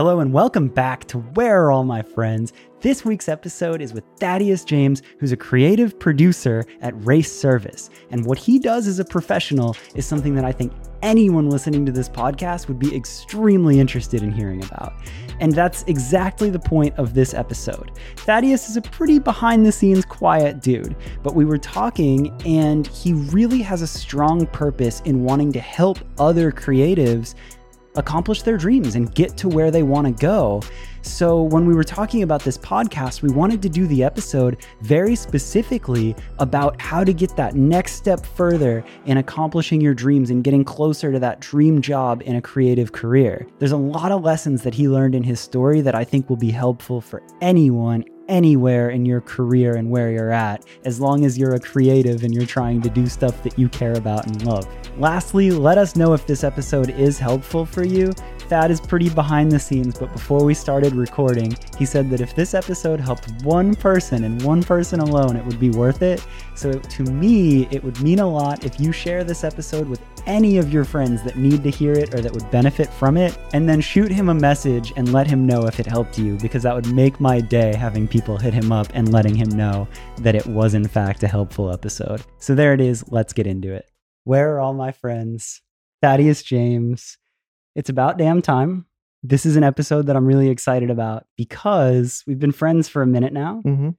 Hello and welcome back to Where Are All My Friends? This week's episode is with Thaddeus James, who's a creative producer at Race Service. And what he does as a professional is something that I think anyone listening to this podcast would be extremely interested in hearing about. And that's exactly the point of this episode. Thaddeus is a pretty behind the scenes quiet dude, but we were talking and he really has a strong purpose in wanting to help other creatives accomplish their dreams and get to where they want to go. So, when we were talking about this podcast, we wanted to do the episode very specifically about how to get that next step further in accomplishing your dreams and getting closer to that dream job in a creative career. There's a lot of lessons that he learned in his story that I think will be helpful for anyone anywhere in your career and where you're at, as long as you're a creative and you're trying to do stuff that you care about and love. Lastly, let us know if this episode is helpful for you. Thad is pretty behind the scenes, but before we started recording, he said that if this episode helped one person and one person alone, it would be worth it. So to me, it would mean a lot if you share this episode with any of your friends that need to hear it or that would benefit from it, and then shoot him a message and let him know if it helped you, because that would make my day having people hit him up and letting him know that it was in fact a helpful episode. So there it is. Let's get into it. Where are all my friends? Thaddeus James. It's about damn time. This is an episode that I'm really excited about because we've been friends for a minute now. Mm-hmm.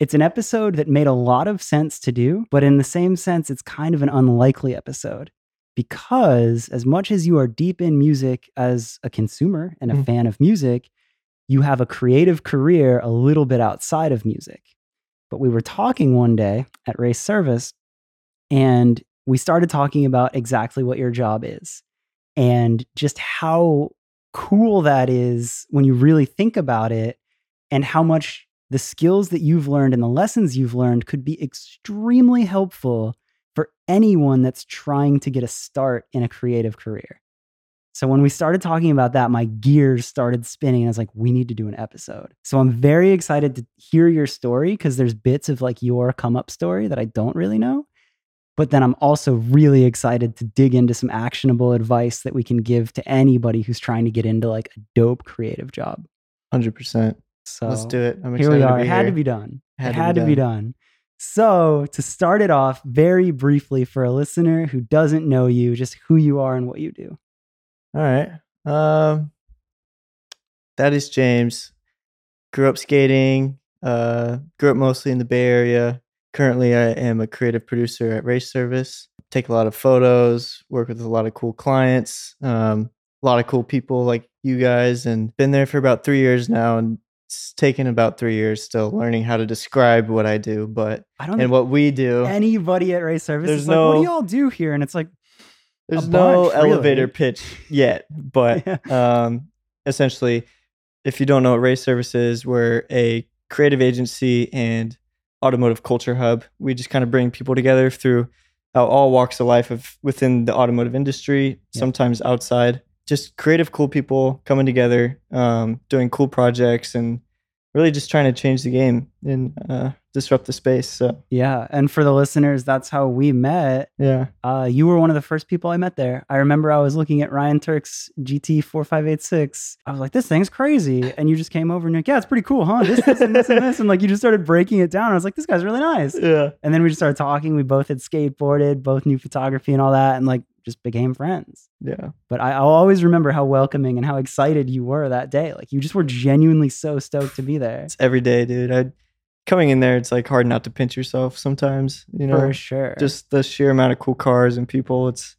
It's an episode that made a lot of sense to do, but in the same sense, it's kind of an unlikely episode because as much as you are deep in music as a consumer and a Mm. fan of music, you have a creative career a little bit outside of music. But we were talking one day at Race Service and we started talking about exactly what your job is and just how cool that is when you really think about it and how much the skills that you've learned and the lessons you've learned could be extremely helpful for anyone that's trying to get a start in a creative career. So when we started talking about that, my gears started spinning. And I was like, we need to do an episode. So I'm very excited to hear your story because there's bits of like your come up story that I don't really know. But then I'm also really excited to dig into some actionable advice that we can give to anybody who's trying to get into like a dope creative job. Hundred percent. So Let's do it. I'm here we are. it had here. to be done. Had it to be had to be done. So, to start it off very briefly for a listener who doesn't know you, just who you are and what you do. All right. Um, Thaddeus James. Grew up skating. Uh, grew up mostly in the Bay Area. Currently, I am a creative producer at Race Service. Take a lot of photos. Work with a lot of cool clients. Um, a lot of cool people like you guys, and been there for about three years now. And it's taken about three years still learning how to describe what I do, but I don't and what we do. anybody at Race Service There's is like, what do y'all do here? And it's like, There's no bunch, really. elevator pitch yet, but um, essentially, if you don't know what Race Service is, we're a creative agency and automotive culture hub. We just kind of bring people together through all walks of life of within the automotive industry, Yeah. sometimes outside. Just creative, cool people coming together, um, doing cool projects, and really just trying to change the game and uh, disrupt the space. So yeah. And for the listeners, that's how we met. yeah, Uh, you were one of the first people I met there. I remember I was looking at Ryan Tuerck's GT4586. I was like, this thing's crazy. And you just came over and you're like, yeah, it's pretty cool, huh? This, this, and this, and this. And like, you just started breaking it down. I was like, this guy's really nice. yeah, And then we just started talking. We both had skateboarded, both knew photography and all that, and like just became friends. yeah. But I, I'll always remember how welcoming and how excited you were that day. Like you just were genuinely so stoked to be there. It's every day, dude. I coming in there, it's like hard not to pinch yourself sometimes. You know, For sure. just the sheer amount of cool cars and people. It's,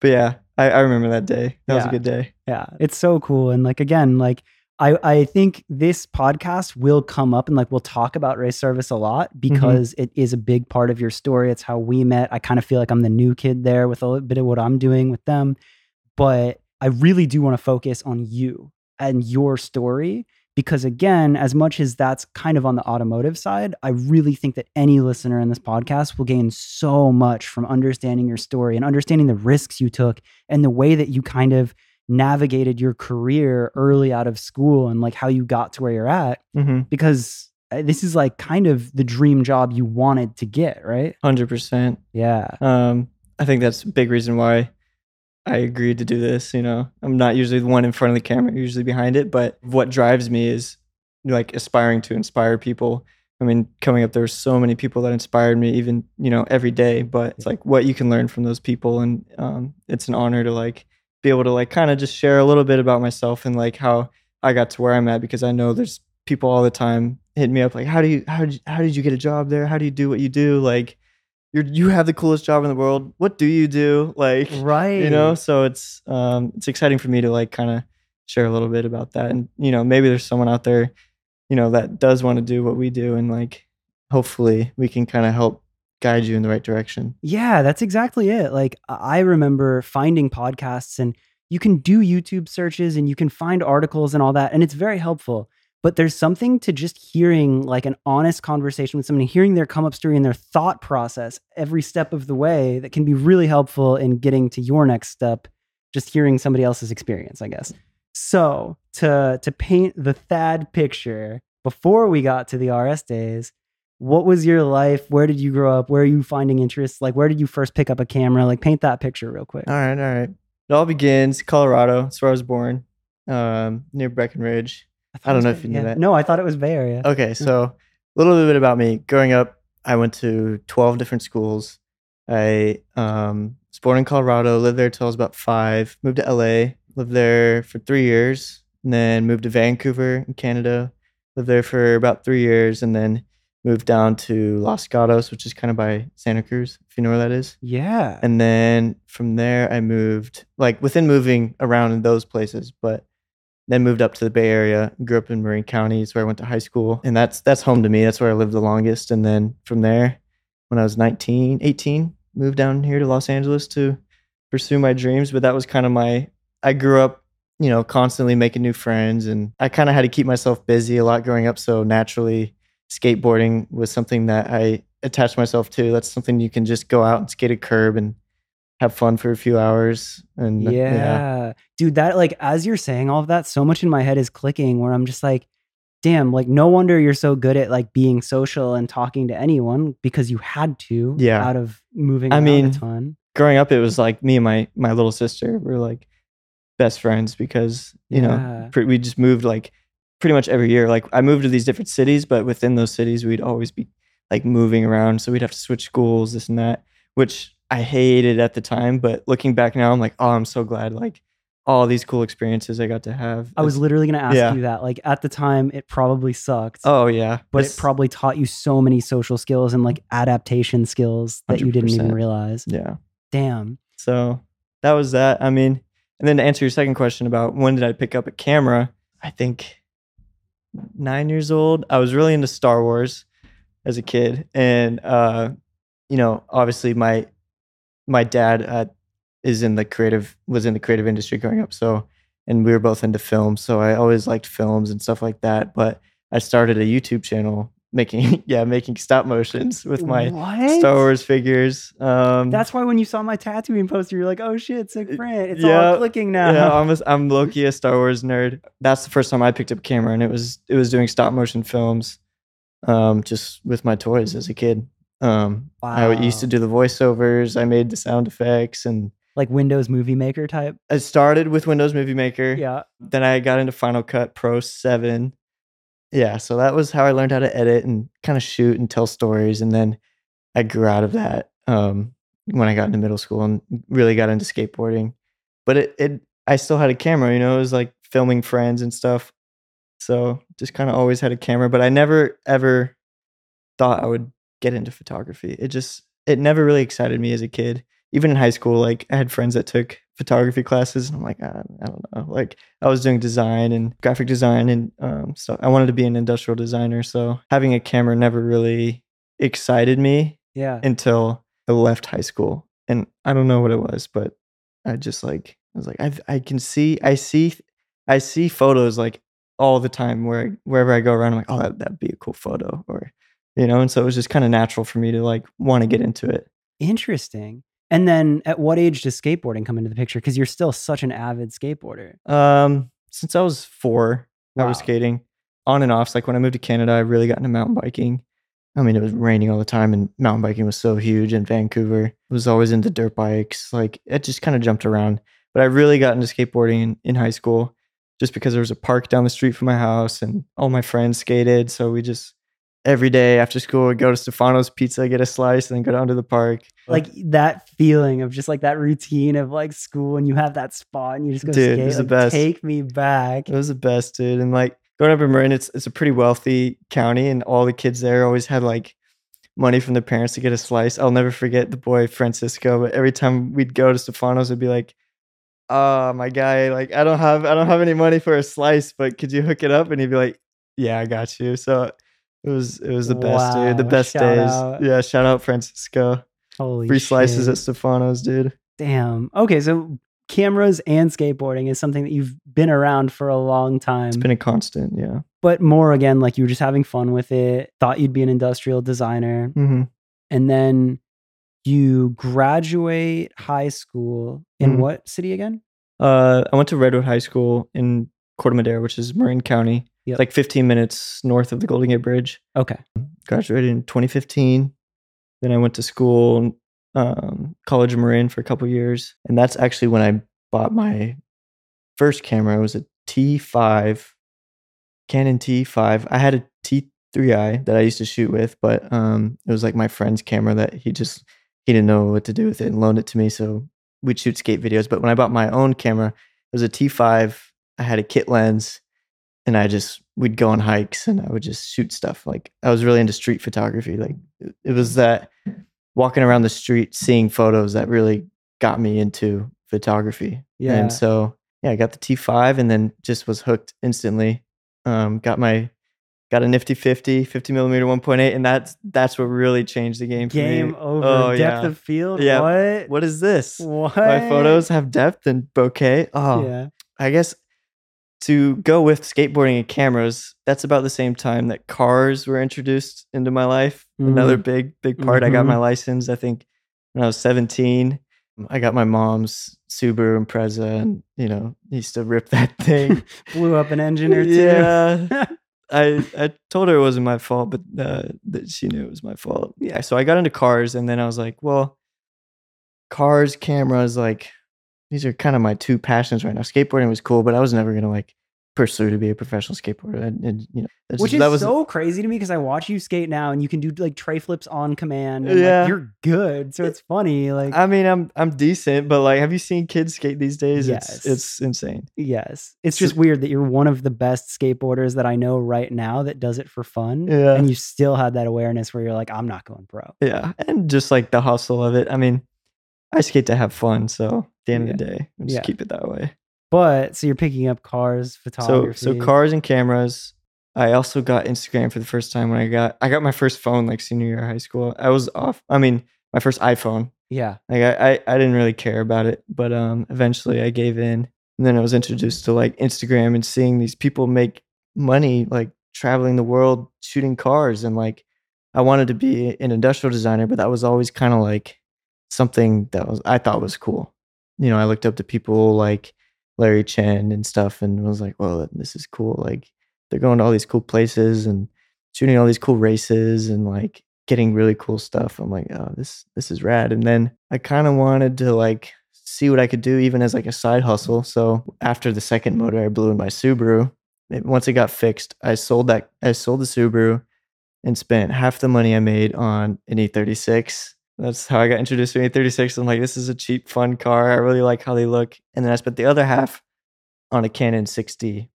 but yeah, I, I remember that day. That was a good day. yeah, it's so cool. And like again, like I I think this podcast will come up and like we'll talk about race service a lot mm-hmm. because it is a big part of your story. It's how we met. I kind of feel like I'm the new kid there with a little bit of what I'm doing with them. But I really do want to focus on you and your story because again, as much as that's kind of on the automotive side, I really think that any listener in this podcast will gain so much from understanding your story and understanding the risks you took and the way that you kind of navigated your career early out of school and like how you got to where you're at Mm-hmm. because uh, this is like kind of the dream job you wanted to get, right? Hundred percent. Yeah. Um, I think that's a big reason why I agreed to do this. You know, I'm not usually the one in front of the camera, usually behind it. But what drives me is like aspiring to inspire people. I mean, coming up, there were so many people that inspired me, even you know, every day. But it's like what you can learn from those people, and um, it's an honor to like be able to like kind of just share a little bit about myself and like how I got to where I'm at because I know there's people all the time hitting me up like, how do you how did you, how did you get a job there? How do you do what you do? Like, you're you have the coolest job in the world. What do you do? Like, Right. you know so it's um it's exciting for me to like kind of share a little bit about that and you know maybe there's someone out there you know that does want to do what we do and like hopefully we can kind of help guide you in the right direction Yeah, that's exactly it. Like I I remember finding podcasts and you can do YouTube searches and you can find articles and all that and it's very helpful. But there's something to just hearing like an honest conversation with somebody, hearing their come up story and their thought process every step of the way that can be really helpful in getting to your next step, just hearing somebody else's experience, I guess. So to to paint the Thad picture before we got to the RS days, what was your life? Where did you grow up? Where are you finding interests? Like, where did you first pick up a camera? Like, paint that picture real quick. all right all right it all begins colorado that's where i was born um near breckenridge thought I don't know if you knew yeah. that. No, I thought it was Bay Area. Okay, so a little bit about me. Growing up, I went to 12 different schools. I um, was born in Colorado, lived there till I was about five, moved to LA, lived there for three years, and then moved to Vancouver in Canada, lived there for about three years, and then moved down to Los Gatos, which is kind of by Santa Cruz, if you know where that is. Yeah. And then from there, I moved, like within moving around in those places, but then moved up to the Bay Area. Grew up in Marin County, is where I went to high school, and that's that's home to me. That's where I lived the longest. And then from there, when I was 19, 18, moved down here to Los Angeles to pursue my dreams. But that was kind of my. I grew up, you know, constantly making new friends, and I kind of had to keep myself busy a lot growing up. So naturally, skateboarding was something that I attached myself to. That's something you can just go out and skate a curb and have fun for a few hours. And uh, yeah. Dude, that, like, as you're saying all of that, so much in my head is clicking where I'm just like, damn, like, no wonder you're so good at, like, being social and talking to anyone because you had to Yeah. out of moving I mean, a ton. growing up, it was like me and my my little sister were like best friends because you Yeah. know pre- we just moved like pretty much every year. Like I moved to these different cities, but within those cities, we'd always be like moving around. So we'd have to switch schools, this and that, which I hated at the time. But looking back now, I'm like, oh, I'm so glad. Like all these cool experiences I got to have. I was literally going to ask yeah. you that. Like, at the time, it probably sucked. oh yeah, but It's- it probably taught you so many social skills and like adaptation skills that you didn't even realize. yeah. Damn. So that was that. I mean, and then to answer your second question about when did I pick up a camera, I think nine years old. I was really into Star Wars as a kid, and uh, you know, obviously my my dad uh, is in the creative was in the creative industry growing up, so and we were both into film, so I always liked films and stuff like that. But I started a YouTube channel making yeah making stop motions with my what? Star Wars figures. Um, That's why when you saw my Tatooine poster, you're like, "Oh shit, sick print! It's yeah, all clicking now." Yeah, I'm a, I'm lowkey, a Star Wars nerd. That's the first time I picked up a camera, and it was it was doing stop motion films, um, just with my toys as a kid. Um, I used to do the voiceovers. I made the sound effects, and like Windows Movie Maker type. I started with Windows Movie Maker. Yeah. Then I got into Final Cut Pro Seven. Yeah, so that was how I learned how to edit and kind of shoot and tell stories. And then I grew out of that um, when I got into middle school and really got into skateboarding. But it, it, I still had a camera. You know, it was like filming friends and stuff. So just kind of always had a camera, but I never ever thought I would get into photography. It just, it never really excited me as a kid. Even in high school, like I had friends that took photography classes, and I'm like, "Ah, I don't know. Like I was doing design and graphic design and um, so I wanted to be an industrial designer. So having a camera never really excited me Yeah. until I left high school. And I don't know what it was, but I just like I was like I I can see I see I see photos like all the time where wherever I go around I'm like oh that that'd be a cool photo or you know and so it was just kind of natural for me to like want to get into it. Interesting. And then at what age does skateboarding come into the picture? Because you're still such an avid skateboarder. Um since I was 4 I was skating on and off. So like when I moved to Canada I really got into mountain biking. I mean, it was raining all the time, and mountain biking was so huge in Vancouver. It was always into dirt bikes. Like it just kind of jumped around. But I really got into skateboarding in, in high school just because there was a park down the street from my house, and all my friends skated. So we just every day after school would go to Stefano's Pizza, get a slice, and then go down to the park. Like that feeling of just like that routine of like school and you have that spot and you just go Dude, it skate. was the best. Take me back. It was the best, dude. And like going up in Marin, it's it's a pretty wealthy county, and all the kids there always had like money from their parents to get a slice. I'll never forget the boy Francisco. But every time we'd go to Stefano's, it'd be like, "Oh, my guy, like I don't have I don't have any money for a slice, but could you hook it up?" And he'd be like, "Yeah, I got you." So it was it was the best, dude. The best shout days. out. Yeah, shout out Francisco. Holy Free slices at Stefano's, dude. Damn. Okay, so cameras and skateboarding is something that you've been around for a long time. It's been a constant. Yeah. but more again, like you were just having fun with it, thought you'd be an industrial designer. hmm And then you graduate high school in Mhm. what city again? Uh, I went to Redwood High School in Corte Madera, which is Marin County. Yep. It's like 15 minutes north of the Golden Gate Bridge. Okay. Graduated in 2015. Then I went to school, um, College of Marin for a couple years, and that's actually when I bought my first camera. It was a T5, Canon T5. I had a T3i that I used to shoot with, but um, it was like my friend's camera that he just he didn't know what to do with it and loaned it to me. So we'd shoot skate videos. But when I bought my own camera, it was a T5. I had a kit lens, and I just we'd go on hikes and I would just shoot stuff. Like I was really into street photography. Like it- was that walking around the street, seeing photos that really got me into photography. Yeah. And so yeah, I got the T5 and then just was hooked instantly. Um, got my got a nifty 50, 50 millimeter 1.8, and that's that's what really changed the game for Game me. over. Oh, Depth yeah. of field. Yeah. What? What is this? What? My photos have depth and bokeh. Oh, Yeah. I guess to go with skateboarding and cameras, that's about the same time that cars were introduced into my life. Another mm-hmm. big, big part. I got my mm-hmm. license, I think, when I was 17. Mm, I got my mom's Subaru Impreza, and you know, used to rip that thing. Blew up an engine or two. yeah. I I told her it wasn't my fault, but uh, that she knew it was my fault. Yeah. So I got into cars, and then I was like, well, cars, cameras, like these are kind of my two passions right now. Skateboarding was cool, but I was never gonna like pursue to be a professional skateboarder. And, and you know, Which just- is that was so crazy to me because I watch you skate now and you can do like tray flips on command. And, Yeah. like, you're good. So it's funny. Like, I mean, I'm I'm decent, but like, have you seen kids skate these days? Yes. It's it's insane. yes. It's So- just weird that you're one of the best skateboarders that I know right now that does it for fun. Yeah. And you still had that awareness where you're like, I'm not going pro. Yeah, and just like the hustle of it. I mean, I skate to have fun, so at the end of the day, I just Yeah. keep it that way. But so you're picking up cars, So photography. so cars and cameras. I also got Instagram for the first time when I got I got my first phone like senior year of high school. I was off. I mean, my first iPhone. Yeah. Like I, I I didn't really care about it, but um eventually I gave in. And then I was introduced to like Instagram and seeing these people make money like traveling the world shooting cars and like I wanted to be an industrial designer, but that was always kind of like something that was I thought was cool. You know, I looked up to people like Larry Chen and stuff and was like, "Well, this is cool." Like they're going to all these cool places and shooting all these cool races and like getting really cool stuff. I'm like, "Oh, this this is rad." And then I kind of wanted to like see what I could do even as like a side hustle. So after the second motor I blew in my Subaru, it, once it got fixed, I sold that I sold the Subaru and spent half the money I made on an E36. That's how I got introduced to an E36. I'm like, this is a cheap, fun car. I really like how they look. And then I spent the other half on a Canon 6D.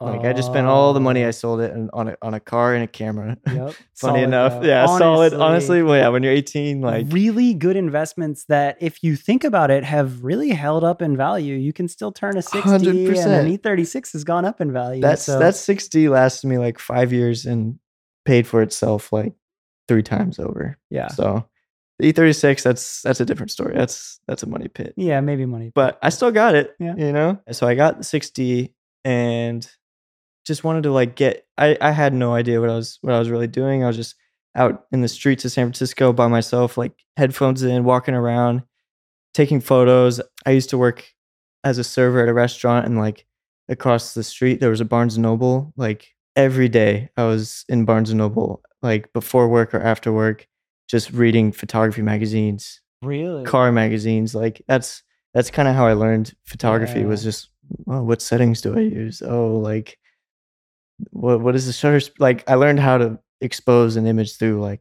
Like I just spent all the money I Oh, sold it on on a, on a car and a camera. Yep. Funny Solid, enough, though. yeah, solid. Honestly, well, yeah, when you're 18, like really good investments that, if you think about it, have really held up in value. You can still turn a 6D and an E36 has gone up in value. that's so, that 6D lasted me like five years and paid for itself like three times over. yeah. So the E36, that's that's a different story. That's that's a money pit. Yeah, maybe money. But I still got it. Yeah. You know? So I got the 6D and just wanted to like get I, I had no idea what I was what I was really doing. I was just out in the streets of San Francisco by myself, like headphones in, walking around, taking photos. I used to work as a server at a restaurant and like across the street there was a Barnes and Noble like every day I was in Barnes and Noble, like before work or after work, just reading photography magazines, Really? car magazines. Like that's that's kind of how I learned photography. Was just well, what settings do I use? Oh, like what what is the shutter? sp- Like I learned how to expose an image through like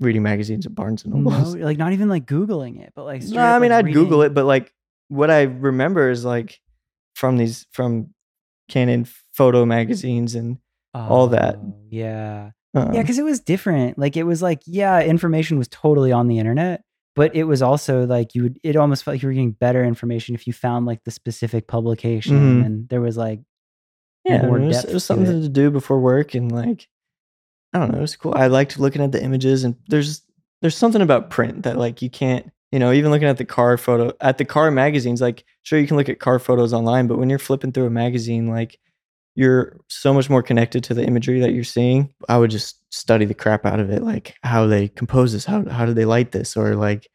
reading magazines at Barnes and Noble. No, like not even like Googling it, but like. No, I mean like, I'd Google it, but like what I remember is like from these from Canon photo magazines and all that. Oh, Yeah. Um, Yeah, because it was different. Like it was like, yeah, information was totally on the internet, but it was also like you would it almost felt like you were getting better information if you found like the specific publication Mhm. and there was like yeah, more it was, depth it was something it. to do before work and like I don't know, it was cool. I liked looking at the images and there's there's something about print that like you can't you know, even looking at the car photo at the car magazines, like sure you can look at car photos online, but when you're flipping through a magazine, like you're so much more connected to the imagery that you're seeing. I would just study the crap out of it, like how they compose this, how how did they light this, or like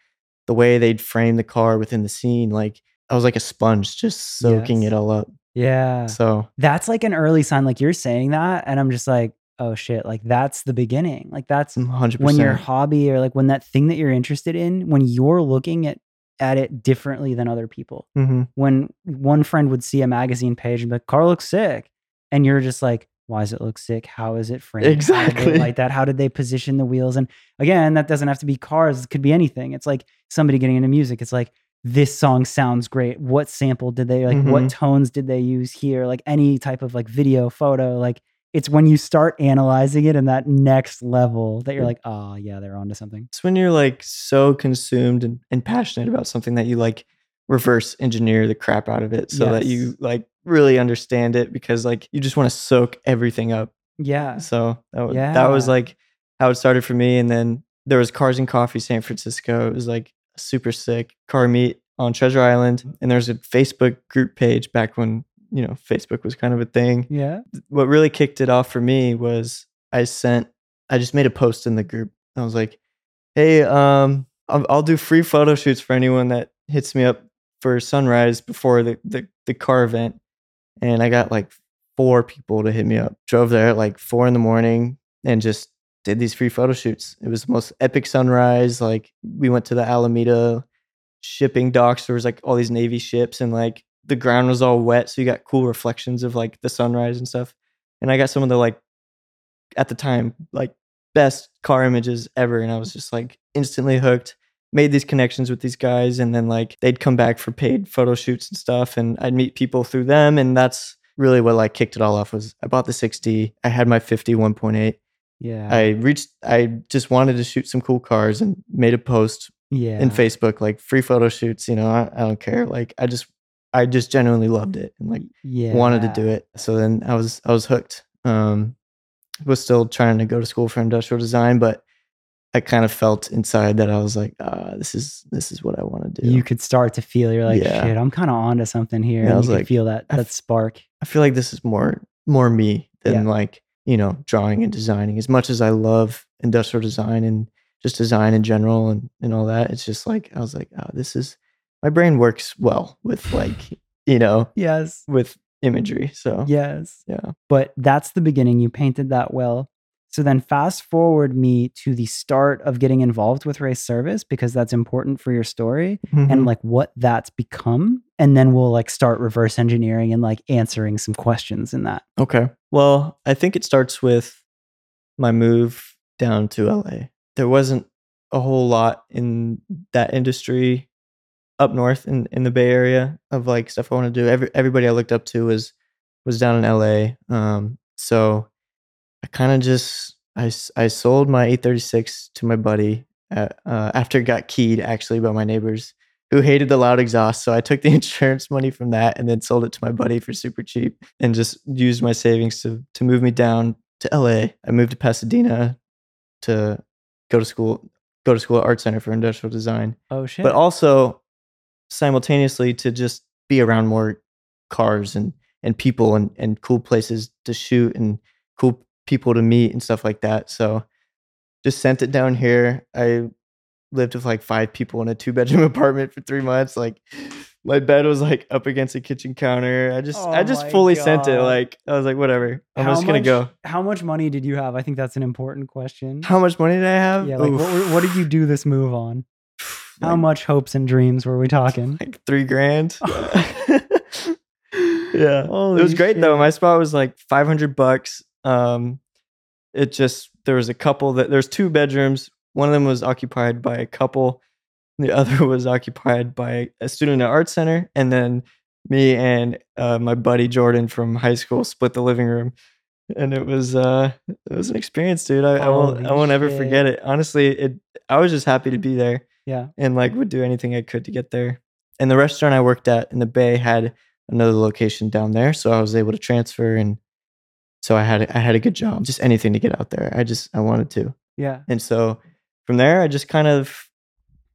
the way they'd frame the car within the scene. Like I was like a sponge, just soaking Yes. it all up. yeah. So That's like an early sign. Like you're saying that, and I'm just like, oh shit, like that's the beginning. Like that's hundred when your hobby or like when that thing that you're interested in, when you're looking at at it differently than other people. hmm when one friend would see a magazine page and be like, car looks sick. And you're just like, why does it look sick? How is it framed? How did they Exactly. Like that? How did they position the wheels? And again, that doesn't have to be cars. It could be anything. It's like somebody getting into music. It's like, this song sounds great. What sample did they like? What Mhm. tones did they use here? Like any type of like video, photo, like it's when you start analyzing it in that next level that you're like, oh yeah, they're onto something. It's when you're like so consumed and, and passionate about something that you like reverse engineer the crap out of it so that you like really understand it because like you just want to soak everything up. Yeah. So that, wa- that was like how it started for me. And then there was Cars and Coffee San Francisco. It was like super sick car meet on Treasure Island. And there's a Facebook group page back when, you know, Facebook was kind of a thing. Yeah. What really kicked it off for me was I sent, I just made a post in the group. I was like, hey, um, I'll, I'll do free photo shoots for anyone that hits me up for sunrise before the, the, the car event. And I got like four people to hit me up. Drove there at like four in the morning and just did these free photo shoots. It was the most epic sunrise. Like we went to the Alameda shipping docks. There was like all these Navy ships and like the ground was all wet. So you got cool reflections of like the sunrise and stuff. And I got some of the like at the time, like best car images ever. And I was just like instantly hooked. Made these connections with these guys, and then like they'd come back for paid photo shoots and stuff, and I'd meet people through them, and that's really what like kicked it all off. Was I bought the 6D, I had my 50 1.8. Yeah. I reached, I just wanted to shoot some cool cars, and made a post yeah. in Facebook like free photo shoots. You know, I, I don't care. Like I just, I just genuinely loved it, and like yeah. wanted to do it. So then I was I was hooked. Um, was still trying to go to school for industrial design, but I kind of felt inside that I was like, ah, this is this is what I want to do. You could start to feel you're like, Yeah. shit, I'm kind of onto something here. Yeah, I was like, feel that that f- spark. I feel like this is more more me than Yeah. like you know drawing and designing. As much as I love industrial design and just design in general and and all that, it's just like I was like, oh, this is my brain works well with like you know Yes. with imagery. So Yes. yeah, But that's the beginning. You painted that well. So then fast forward me to the start of getting involved with race service because that's important for your story Mhm. and like what that's become. And then we'll like start reverse engineering and like answering some questions in that. Okay. Well, I think it starts with my move down to LA. There wasn't a whole lot in that industry up north in, in the Bay Area of like stuff I want to do. Every, everybody I looked up to was was down in LA. Um, so I kind of just I, I sold my E36 to my buddy at, uh, after it got keyed actually by my neighbors who hated the loud exhaust. So I took the insurance money from that and then sold it to my buddy for super cheap and just used my savings to to move me down to LA. I moved to Pasadena to go to school go to school at Art Center for Industrial Design, Oh shit. but also simultaneously to just be around more cars and and people and and cool places to shoot and cool people to meet and stuff like that. So just sent it down here. I lived with like five people in a two bedroom apartment for three months. Like my bed was like up against the kitchen counter. I just Oh I just fully sent it. Like I was like, whatever. I'm How just gonna go. How much money did you have? I think that's an important question. How much money did I have? yeah, like what, what did you do this move on? How Like- much hopes and dreams were we talking? like three grand. yeah, Holy it was great though. My spot was like five hundred bucks. Um, it just there was a couple that there's two bedrooms. One of them was occupied by a couple. The other was occupied by a student at art center, and then me and uh, my buddy Jordan from high school split the living room. And it was uh it was an experience, dude. I, I won't I won't ever forget it. Honestly, it I was just happy to be there Yeah. and like would do anything I could to get there. And the restaurant I worked at in the Bay had another location down there, so I was able to transfer and so I had I had a good job. Just anything to get out there. I just I wanted to. Yeah. And so from there I just kind of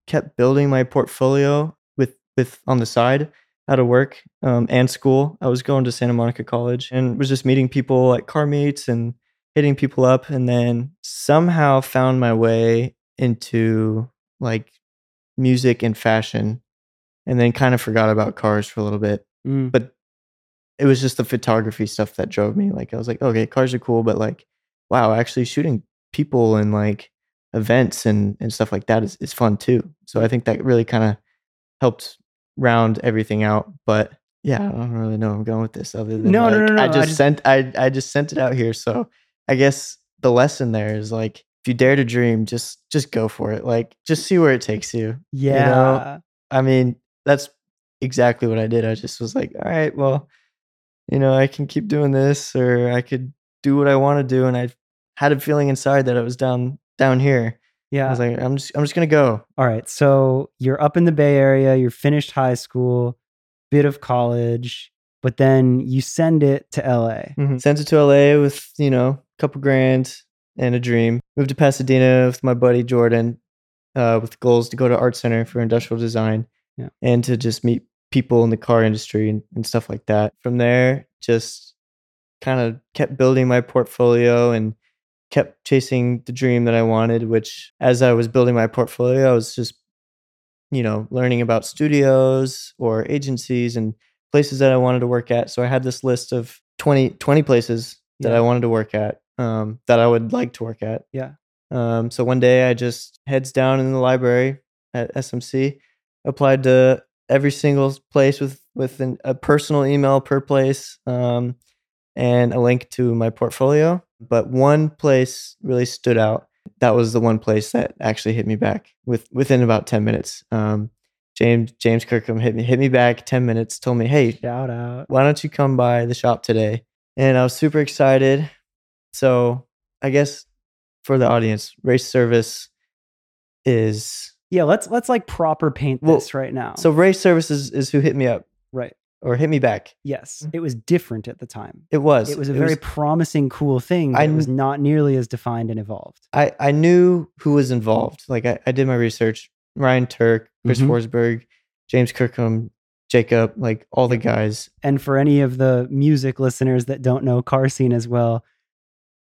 kept building my portfolio with with on the side out of work um, and school. I was going to Santa Monica College and was just meeting people at car meets and hitting people up and then somehow found my way into like music and fashion and then kind of forgot about cars for a little bit Mm. but it was just the photography stuff that drove me like i was like okay cars are cool but like wow actually shooting people and like events and and stuff like that is, is fun too so i think that really kind of helped round everything out but yeah i don't really know where i'm going with this other than No, no, like, no, no, i I just just- sent i i just sent it out here so i guess the lesson there is like if you dare to dream just just go for it like just see where it takes you Yeah. I mean, that's exactly what I did. I just was like, all right, well, you know, I can keep doing this or I could do what I want to do. And I had a feeling inside that I was down down here. Yeah. I was like, I'm just I'm just gonna go. All right. So you're up in the Bay Area, you're finished high school, bit of college, but then you send it to LA. Sent it to LA with, you know, a couple grand and a dream. Moved to Pasadena with my buddy Jordan, uh, with goals to go to art center for industrial design Yeah. and to just meet people in the car industry and, and stuff like that. From there, just kind of kept building my portfolio and kept chasing the dream that I wanted, which as I was building my portfolio, I was just, you know, learning about studios or agencies and places that I wanted to work at. So I had this list of 20, 20 places that Yeah. I wanted to work at, um, that I would like to work at. Yeah. Um, so one day I just heads down in the library at SMC, applied to every single place with with an, a personal email per place, um, and a link to my portfolio. But one place really stood out. That was the one place that actually hit me back with within about ten minutes. Um, James James Kirkham hit me hit me back ten minutes. Told me, hey, Shout out. why don't you come by the shop today? And I was super excited. So I guess for the audience, race service is Yeah, let's let's like proper paint Well, this right now. so race Services is, who hit me up right. or hit me back. Yes. It was different at the time. It was. It was a very promising, cool thing, but I it was not nearly as defined and evolved. I, I knew who was involved. Like I, I did my research. Ryan Tuerck, Chris Mhm. Forsberg, James Kirkham, Jacob, like all the guys. And for any of the music listeners that don't know car scene as well,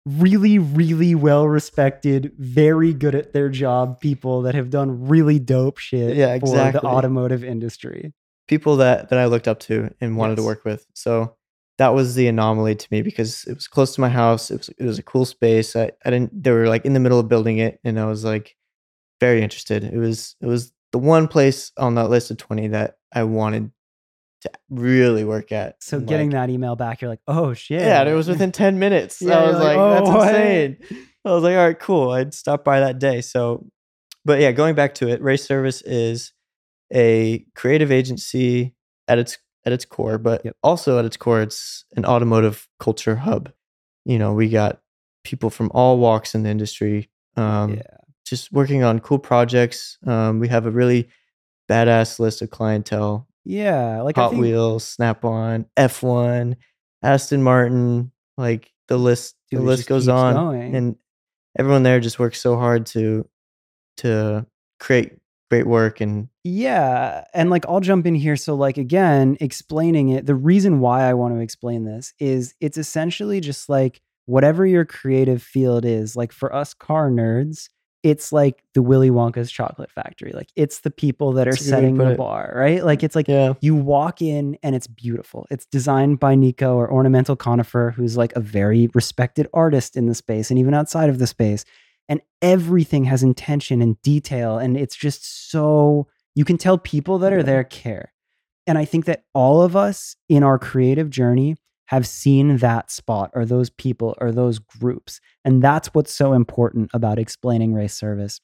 really, really well respected, very good at their job people that have done really dope shit Yeah, for the automotive industry. people that that I looked up to and wanted to work with. So that was the anomaly to me because it was close to my house. It was it was a cool space. I, I didn't they were like in the middle of building it and I was like very interested. It was it was the one place on that list of 20 that I wanted to really work at. So And, getting like, that email back, you're like, oh shit. Yeah, and it was within 10 minutes. Yeah, I was like, like, that's "Oh, what?" insane. I was like, all right, cool. I'd stop by that day. So, but yeah, going back to it, Race Service is a creative agency at its at its core, but Yep. also at its core, it's an automotive culture hub. You know, we got people from all walks in the industry, um, yeah. just working on cool projects. Um, we have a really badass list of clientele Yeah. Like I Hot think, Wheels, Snap On, F1, Aston Martin, like the list Dude, the list goes on. going. And everyone there just works so hard to to create great work and Yeah. And like, I'll jump in here. So, like, again, explaining it, the reason why I want to explain this is it's essentially just like whatever your creative field is, like for us car nerds, it's like the Willy Wonka's chocolate factory. Like it's the people that are That's a good way to setting the bar, right? Like it's like Yeah. you walk in and it's beautiful. It's designed by Nico or Ornamental Conifer, who's like a very respected artist in the space and even outside of the space. And everything has intention and detail. And it's just so, you can tell people that are there care. And I think that all of us in our creative journey have seen that spot or those people or those groups. And that's what's so important about explaining race service.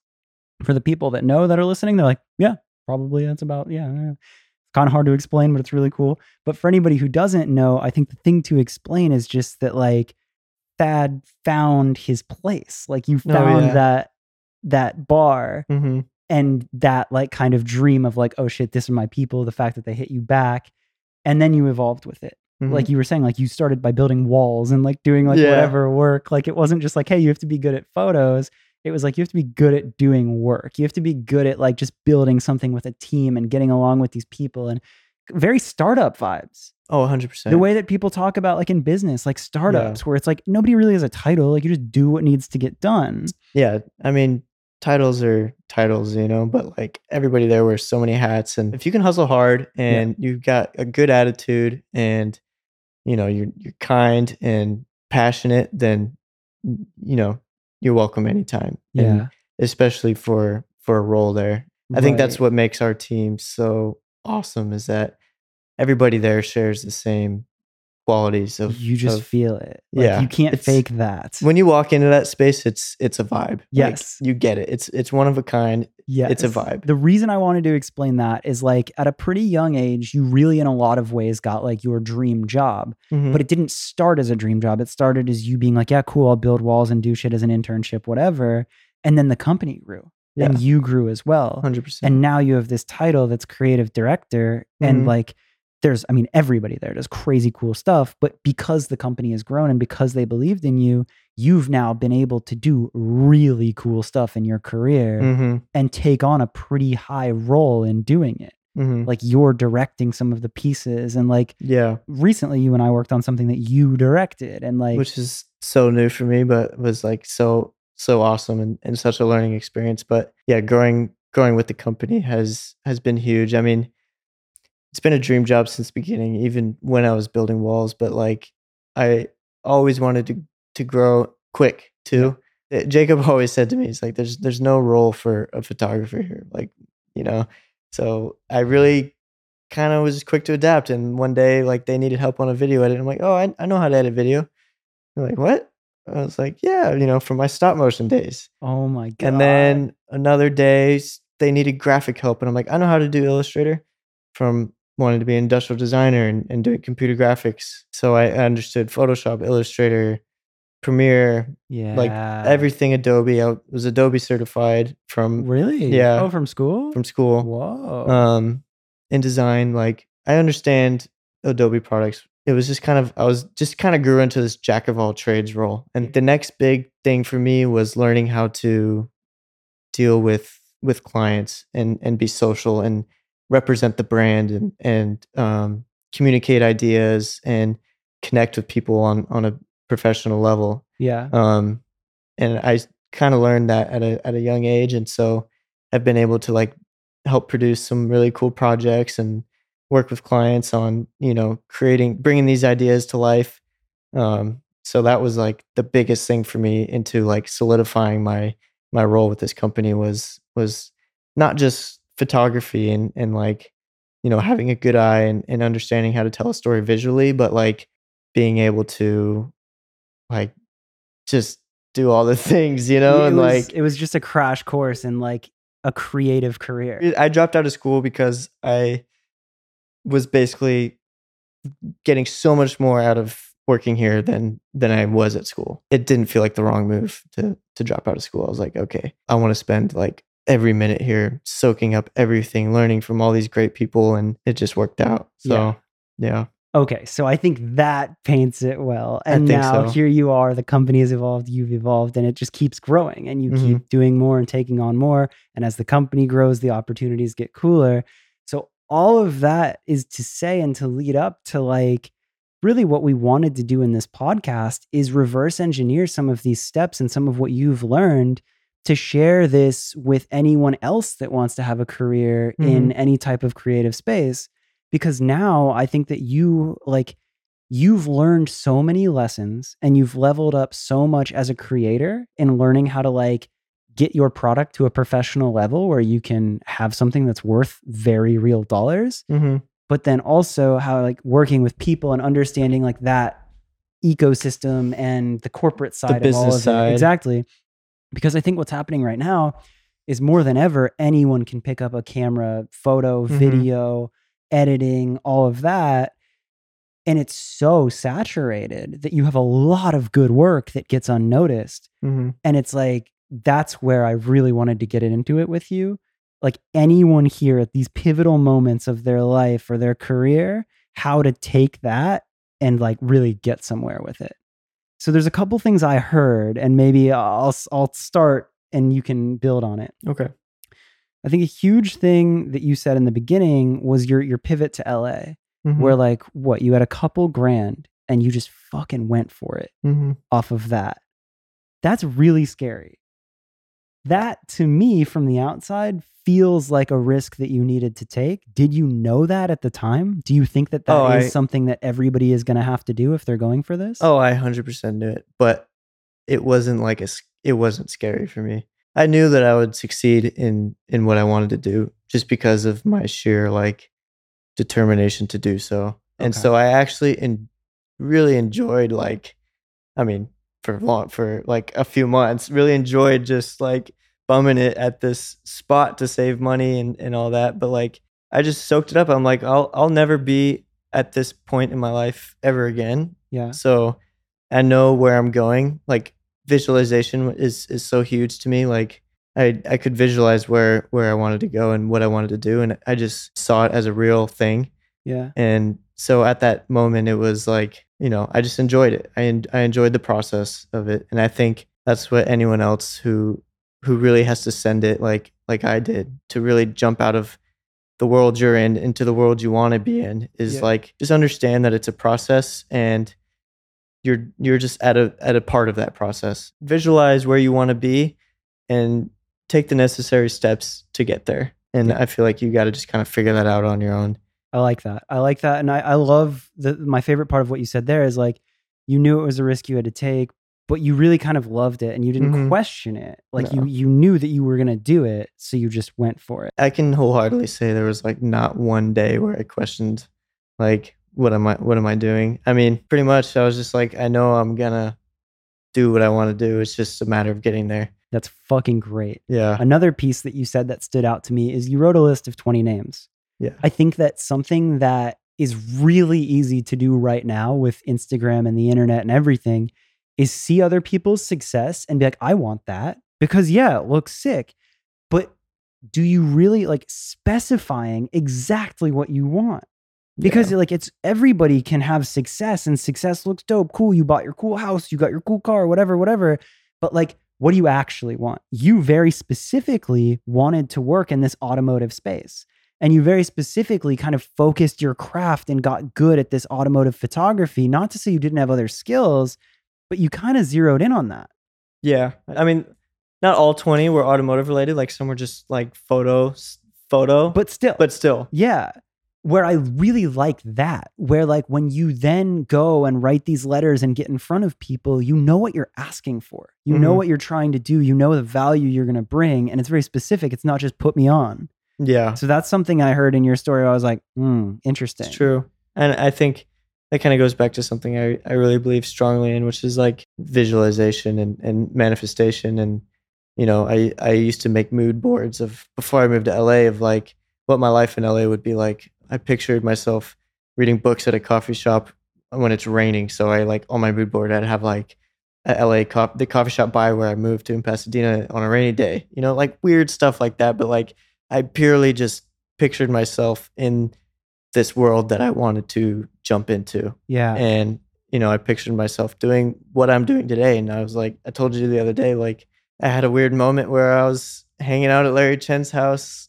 For the people that know that are listening, they're like, yeah, probably that's about, yeah. yeah. Kind of hard to explain, but it's really cool. But for anybody who doesn't know, I think the thing to explain is just that like Thad found his place. Like you Oh, found yeah. that that bar hmm and that like kind of dream of like, oh shit, this are my people, the fact that they hit you back. And then you evolved with it. Like you were saying, like you started by building walls and like doing like Mm-hmm. Yeah. whatever work. Like it wasn't just like, hey, you have to be good at photos. It was like you have to be good at doing work. You have to be good at like just building something with a team and getting along with these people and very startup vibes. oh, 100 percent. The way that people talk about like in business, like startups, where it's like nobody really has a title. Like you just do what needs to get done. yeah i mean titles are titles you know but like everybody there wears so many hats and if you can hustle hard and you've got a good attitude and you know you're you're kind and passionate then you know you're welcome anytime And Yeah. especially for for a role there i think that's what makes our team so awesome is that everybody there shares the same qualities of you just of- feel it. Like, yeah, You can't fake that. when you walk into that space it's it's a vibe Like, Yes. you get it it's it's one of a kind Yeah, it's a vibe. The reason I wanted to explain that is like at a pretty young age, you really, in a lot of ways, got like your dream job, Mhm. but it didn't start as a dream job. It started as you being like, yeah, cool, I'll build walls and do shit as an internship, whatever. And then the company grew and you grew as well. 100% And now you have this title that's creative director. And Mhm. like, there's, I mean, everybody there does crazy cool stuff. But because the company has grown and because they believed in you, you've now been able to do really cool stuff in your career Mhm, and take on a pretty high role in doing it. mhm. Like you're directing some of the pieces. And like yeah recently, you and I worked on something that you directed. And like, which is so new for me but was like so so awesome and, and such a learning experience but yeah growing growing with the company has has been huge i mean it's been a dream job since the beginning even when i was building walls but like i always wanted to to grow quick too Uh, jacob always said to me he's like there's there's no role for a photographer here like you know so i really kind of was quick to adapt and one day like they needed help on a video edit i'm like oh i, I know how to edit video they're like, what? I was like, yeah, you know, from my stop motion days. oh my God. And then another day, they needed graphic help. And I'm like, I know how to do Illustrator from wanting to be an industrial designer and, and doing computer graphics. So I understood Photoshop, Illustrator, Premiere, yeah. like everything Adobe. I was Adobe certified from Really? Yeah. Oh, from school? from school. Whoa. um in design like i understand adobe products it was just kind of i was just kind of grew into this jack of all trades role and the next big thing for me was learning how to deal with with clients and and be social and represent the brand and and um communicate ideas and connect with people on on a professional level yeah. um and i kind of learned that at a at a young age and so i've been able to like help produce some really cool projects and work with clients on you know creating bringing these ideas to life um so that was like the biggest thing for me into like solidifying my my role with this company was was not just photography and and like you know having a good eye and, and understanding how to tell a story visually but like being able to like just do all the things you know it and was, like it was just a crash course in like a creative career. I dropped out of school because I was basically getting so much more out of working here than than I was at school. It didn't feel like the wrong move to to drop out of school. I was like, okay, I want to spend like every minute here soaking up everything, learning from all these great people and it just worked out. So, yeah. Okay, so I think that paints it well. And now so. here you are, the company has evolved, you've evolved, and it just keeps growing and you Mhm. keep doing more and taking on more. And as the company grows, the opportunities get cooler. So all of that is to say and to lead up to like really what we wanted to do in this podcast is reverse engineer some of these steps and some of what you've learned to share this with anyone else that wants to have a career in any type of creative space because now I think that you like you've learned so many lessons and you've leveled up so much as a creator in learning how to like get your product to a professional level where you can have something that's worth very real dollars hmm but then also how like working with people and understanding like that ecosystem and the corporate side of all business of side. it exactly because i think what's happening right now is more than ever anyone can pick up a camera photo Mhm. video editing all of that. And it's so saturated that you have a lot of good work that gets unnoticed. Hmm and it's like that's where i really wanted to get into it with you. Like anyone here at these pivotal moments of their life or their career how to take that and like really get somewhere with it so there's a couple things i heard and maybe i'll i'll start and you can build on it Okay. i think a huge thing that you said in the beginning was your your pivot to la Mhm. where like what you had a couple grand and you just fucking went for it Mhm. off of that. That's really scary. That to me from the outside feels like a risk that you needed to take. Did you know that at the time? Do you think that that is Oh, I- something that everybody is going to have to do if they're going for this? Oh, I hundred percent knew it, but it wasn't like a. It wasn't scary for me. I knew that I would succeed in in what I wanted to do, just because of my sheer like determination to do so. And so I actually in, really enjoyed like, I mean, for long for like a few months, really enjoyed just like bumming it at this spot to save money and and all that. But like, I just soaked it up. I'm like, I'll I'll never be at this point in my life ever again. yeah. So I know where I'm going. Like visualization is is so huge to me. Like I I could visualize where where I wanted to go and what I wanted to do, and I just saw it as a real thing. Yeah. And so at that moment, it was like you know I just enjoyed it. I en- I enjoyed the process of it, and I think that's what anyone else who who really has to send it like like I did to really jump out of the world you're in into the world you want to be in is Yeah. like just understand that it's a process and you're you're just at a at a part of that process. Visualize where you want to be and take the necessary steps to get there. And Yeah. I feel like you got to just kind of figure that out on your own. I like that. I like that. And I, I love the my favorite part of what you said there is like you knew it was a risk you had to take, but you really kind of loved it and you didn't Mhm. question it. Like No. you you knew that you were gonna do it, so you just went for it. I can wholeheartedly say there was like not one day where I questioned like what am I what am I doing? I mean, pretty much I was just like I know I'm going to do what I want to do. It's just a matter of getting there. That's fucking great. Yeah. Another piece that you said that stood out to me is you wrote a list of 20 names. Yeah. I think that something that is really easy to do right now with Instagram and the internet and everything is see other people's success and be like, I want that because, yeah, it looks sick. But do you really like specifying exactly what you want? Because like it's everybody can have success and success looks dope. Cool. You bought your cool house, you got your cool car, whatever, whatever. But like, what do you actually want? You very specifically wanted to work in this automotive space. And you very specifically kind of focused your craft and got good at this automotive photography. Not to say you didn't have other skills, but you kind of zeroed in on that. Yeah. I mean, not all 20 were automotive related. Like some were just like photo, photo, But still, but still. Yeah. Where I really like that, where like when you then go and write these letters and get in front of people, you know what you're asking for. You know Mhm. what you're trying to do. You know the value you're going to bring. And it's very specific. It's not just put me on. Yeah. So that's something I heard in your story. I was like, hmm, interesting. It's true. And I think that kind of goes back to something I, I really believe strongly in, which is like visualization and, and manifestation. And, you know, I, I used to make mood boards of before I moved to LA of like what my life in LA would be like. I pictured myself reading books at a coffee shop when it's raining. So I like on my mood board, I'd have like a LA cop, the coffee shop by where I moved to in Pasadena on a rainy day, you know, like weird stuff like that. But like I purely just pictured myself in this world that I wanted to jump into. Yeah. And, you know, I pictured myself doing what I'm doing today. And I was like, I told you the other day, like, I had a weird moment where I was hanging out at Larry Chen's house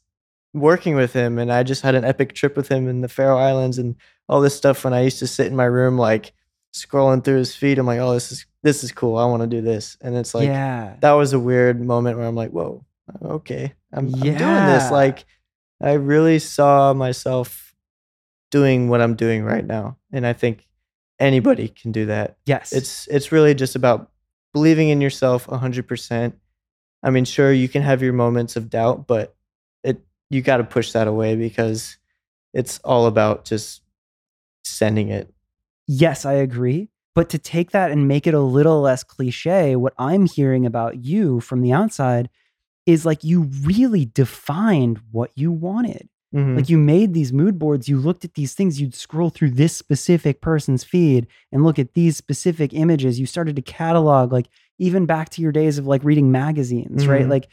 working with him. And I just had an epic trip with him in the Faroe Islands and all this stuff when I used to sit in my room, like, scrolling through his feed. I'm like, oh, this is this is cool. I want to do this. And it's like yeah. that was a weird moment where I'm like, whoa, okay, I'm, I'm doing this. Like, I really saw myself doing what I'm doing right now, and I think anybody can do that. yes. It's it's really just about believing in yourself 100%. I mean, sure, you can have your moments of doubt, but it you got to push that away because it's all about just sending it. Yes, I agree. But to take that and make it a little less cliche, what I'm hearing about you from the outside is like you really defined what you wanted. Mhm. Like you made these mood boards, you looked at these things, you'd scroll through this specific person's feed and look at these specific images. You started to catalog, like even back to your days of like reading magazines, right? Mhm. Like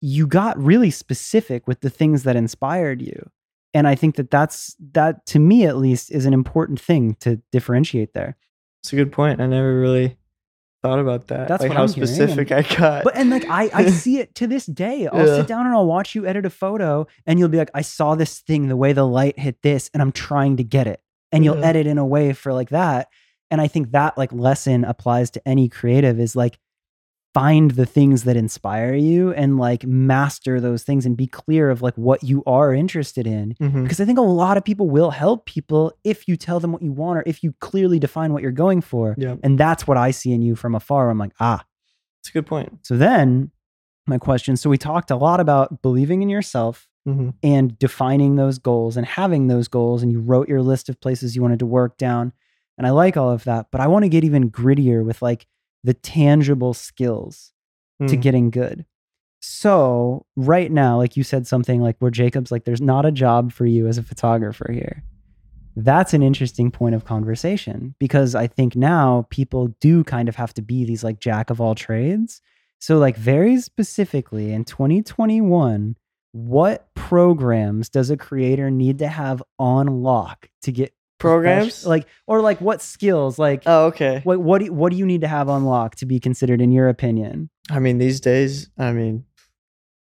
you got really specific with the things that inspired you. And I think that that's that to me at least is an important thing to differentiate there. It's a good point. I never really thought about that. That's like how I'm hearing, specific I got. But and like I I see it to this day. I'll Yeah. sit down and I'll watch you edit a photo and you'll be like, I saw this thing, the way the light hit this, and I'm trying to get it. And you'll Yeah. edit in a way for like that. And I think that like lesson applies to any creative is like find the things that inspire you and like master those things and be clear of like what you are interested in. Mhm. Because I think a lot of people will help people if you tell them what you want or if you clearly define what you're going for. yeah, And that's what I see in you from afar. I'm like, ah, it's a good point. so then, my question so we talked a lot about believing in yourself hmm and defining those goals and having those goals, and you wrote your list of places you wanted to work down. And I like all of that, but I want to get even grittier with like the tangible skills Mm. to getting good. So, right now, like you said something like where Jacob's like, there's not a job for you as a photographer here. That's an interesting point of conversation because I think now people do kind of have to be these like jack of all trades. So, like, very specifically in 2021, what programs does a creator need to have on lock to get programs. like, or like what skills? Like, oh, okay. what what do, what do you need to have unlocked to be considered, in your opinion? I mean, these days, I mean,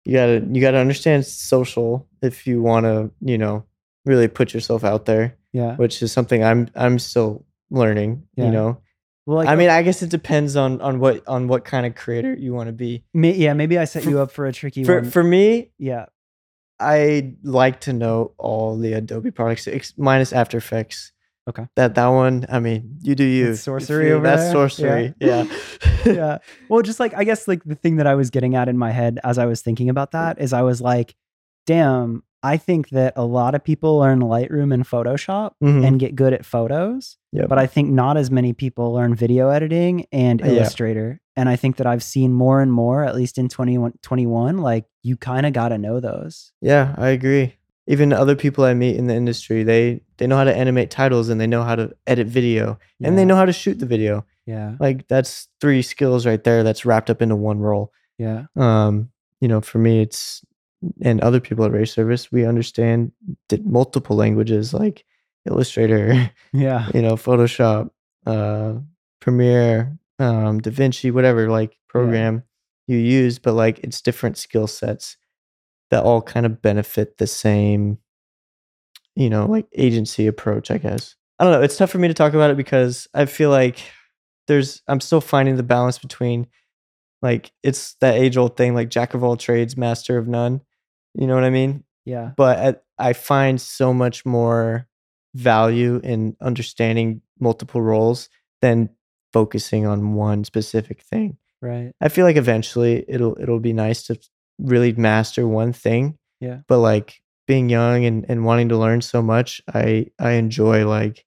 you gotta you gotta understand social if you want to, you know, really put yourself out there, Yeah. which is something I'm I'm still learning. Yeah. You know, Well, like, I mean, uh I guess it depends on on what on what kind of creator you want to be. may, yeah, maybe I set for- you up for a tricky For one. for me, yeah. I like to know all the Adobe products ex- minus After Effects. Okay. That that one, I mean, you do you. If sorcery you- over That's there? sorcery. Yeah. yeah. Well, just like I guess like the thing that I was getting at in my head as I was thinking about that is I was like, damn, I think that a lot of people learn Lightroom and Photoshop Mhm. and get good at photos, Yep. but I think not as many people learn video editing and Yeah. Illustrator. And I think that I've seen more and more, at least in 21, 21 like you kind of got to know those. Yeah, I agree. Even other people I meet in the industry, they they know how to animate titles and they know how to edit video and they know how to shoot the video. Yeah. Like that's three skills right there that's wrapped up into one role. Yeah. Um, you know, for me it's and other people at Race Service, we understand multiple languages like Illustrator, Yeah. you know, Photoshop, uh, Premiere, um, DaVinci, whatever like program you use, but like it's different skill sets that all kind of benefit the same, you know, like agency approach, I guess. I don't know. It's tough for me to talk about it because I feel like there's, I'm still finding the balance between like, it's that age old thing, like jack of all trades, master of none. You know what I mean? Yeah. but at, I find so much more value in understanding multiple roles than focusing on one specific thing. Right. I feel like eventually it'll it'll be nice to really master one thing. Yeah. But like being young and, and wanting to learn so much, I I enjoy like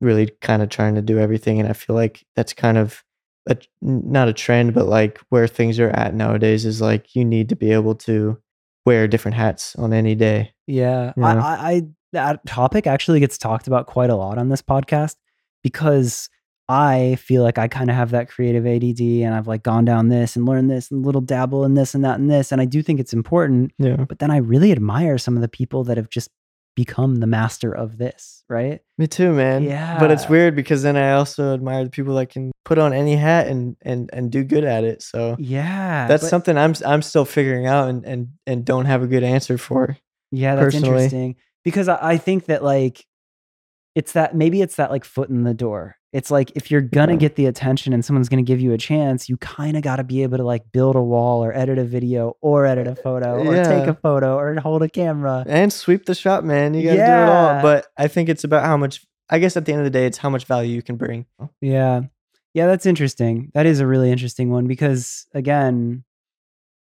really kind of trying to do everything and I feel like that's kind of a, not a trend but like where things are at nowadays is like you need to be able to wear different hats on any day. Yeah. I, Yeah. I, I that topic actually gets talked about quite a lot on this podcast because I feel like I kind of have that creative ADD and I've like gone down this and learned this and little dabble in this and that and this. And I do think it's important, Yeah. but then I really admire some of the people that have just become the master of this, right? Me too, man. Yeah. But it's weird because then I also admire the people that can put on any hat and and and do good at it. So Yeah. that's but- something I'm I'm still figuring out and and and don't have a good answer for. Yeah, that's personally. interesting because I, I think that like it's that maybe it's that like foot in the door. It's like if you're gonna Yeah. get the attention and someone's gonna give you a chance, you kind of got to be able to like build a wall or edit a video or edit a photo or take a photo or hold a camera. and sweep the shot, man. You gotta do it all. But I think it's about how much. I guess at the end of the day, it's how much value you can bring. Yeah. Yeah, that's interesting. That is a really interesting one because again,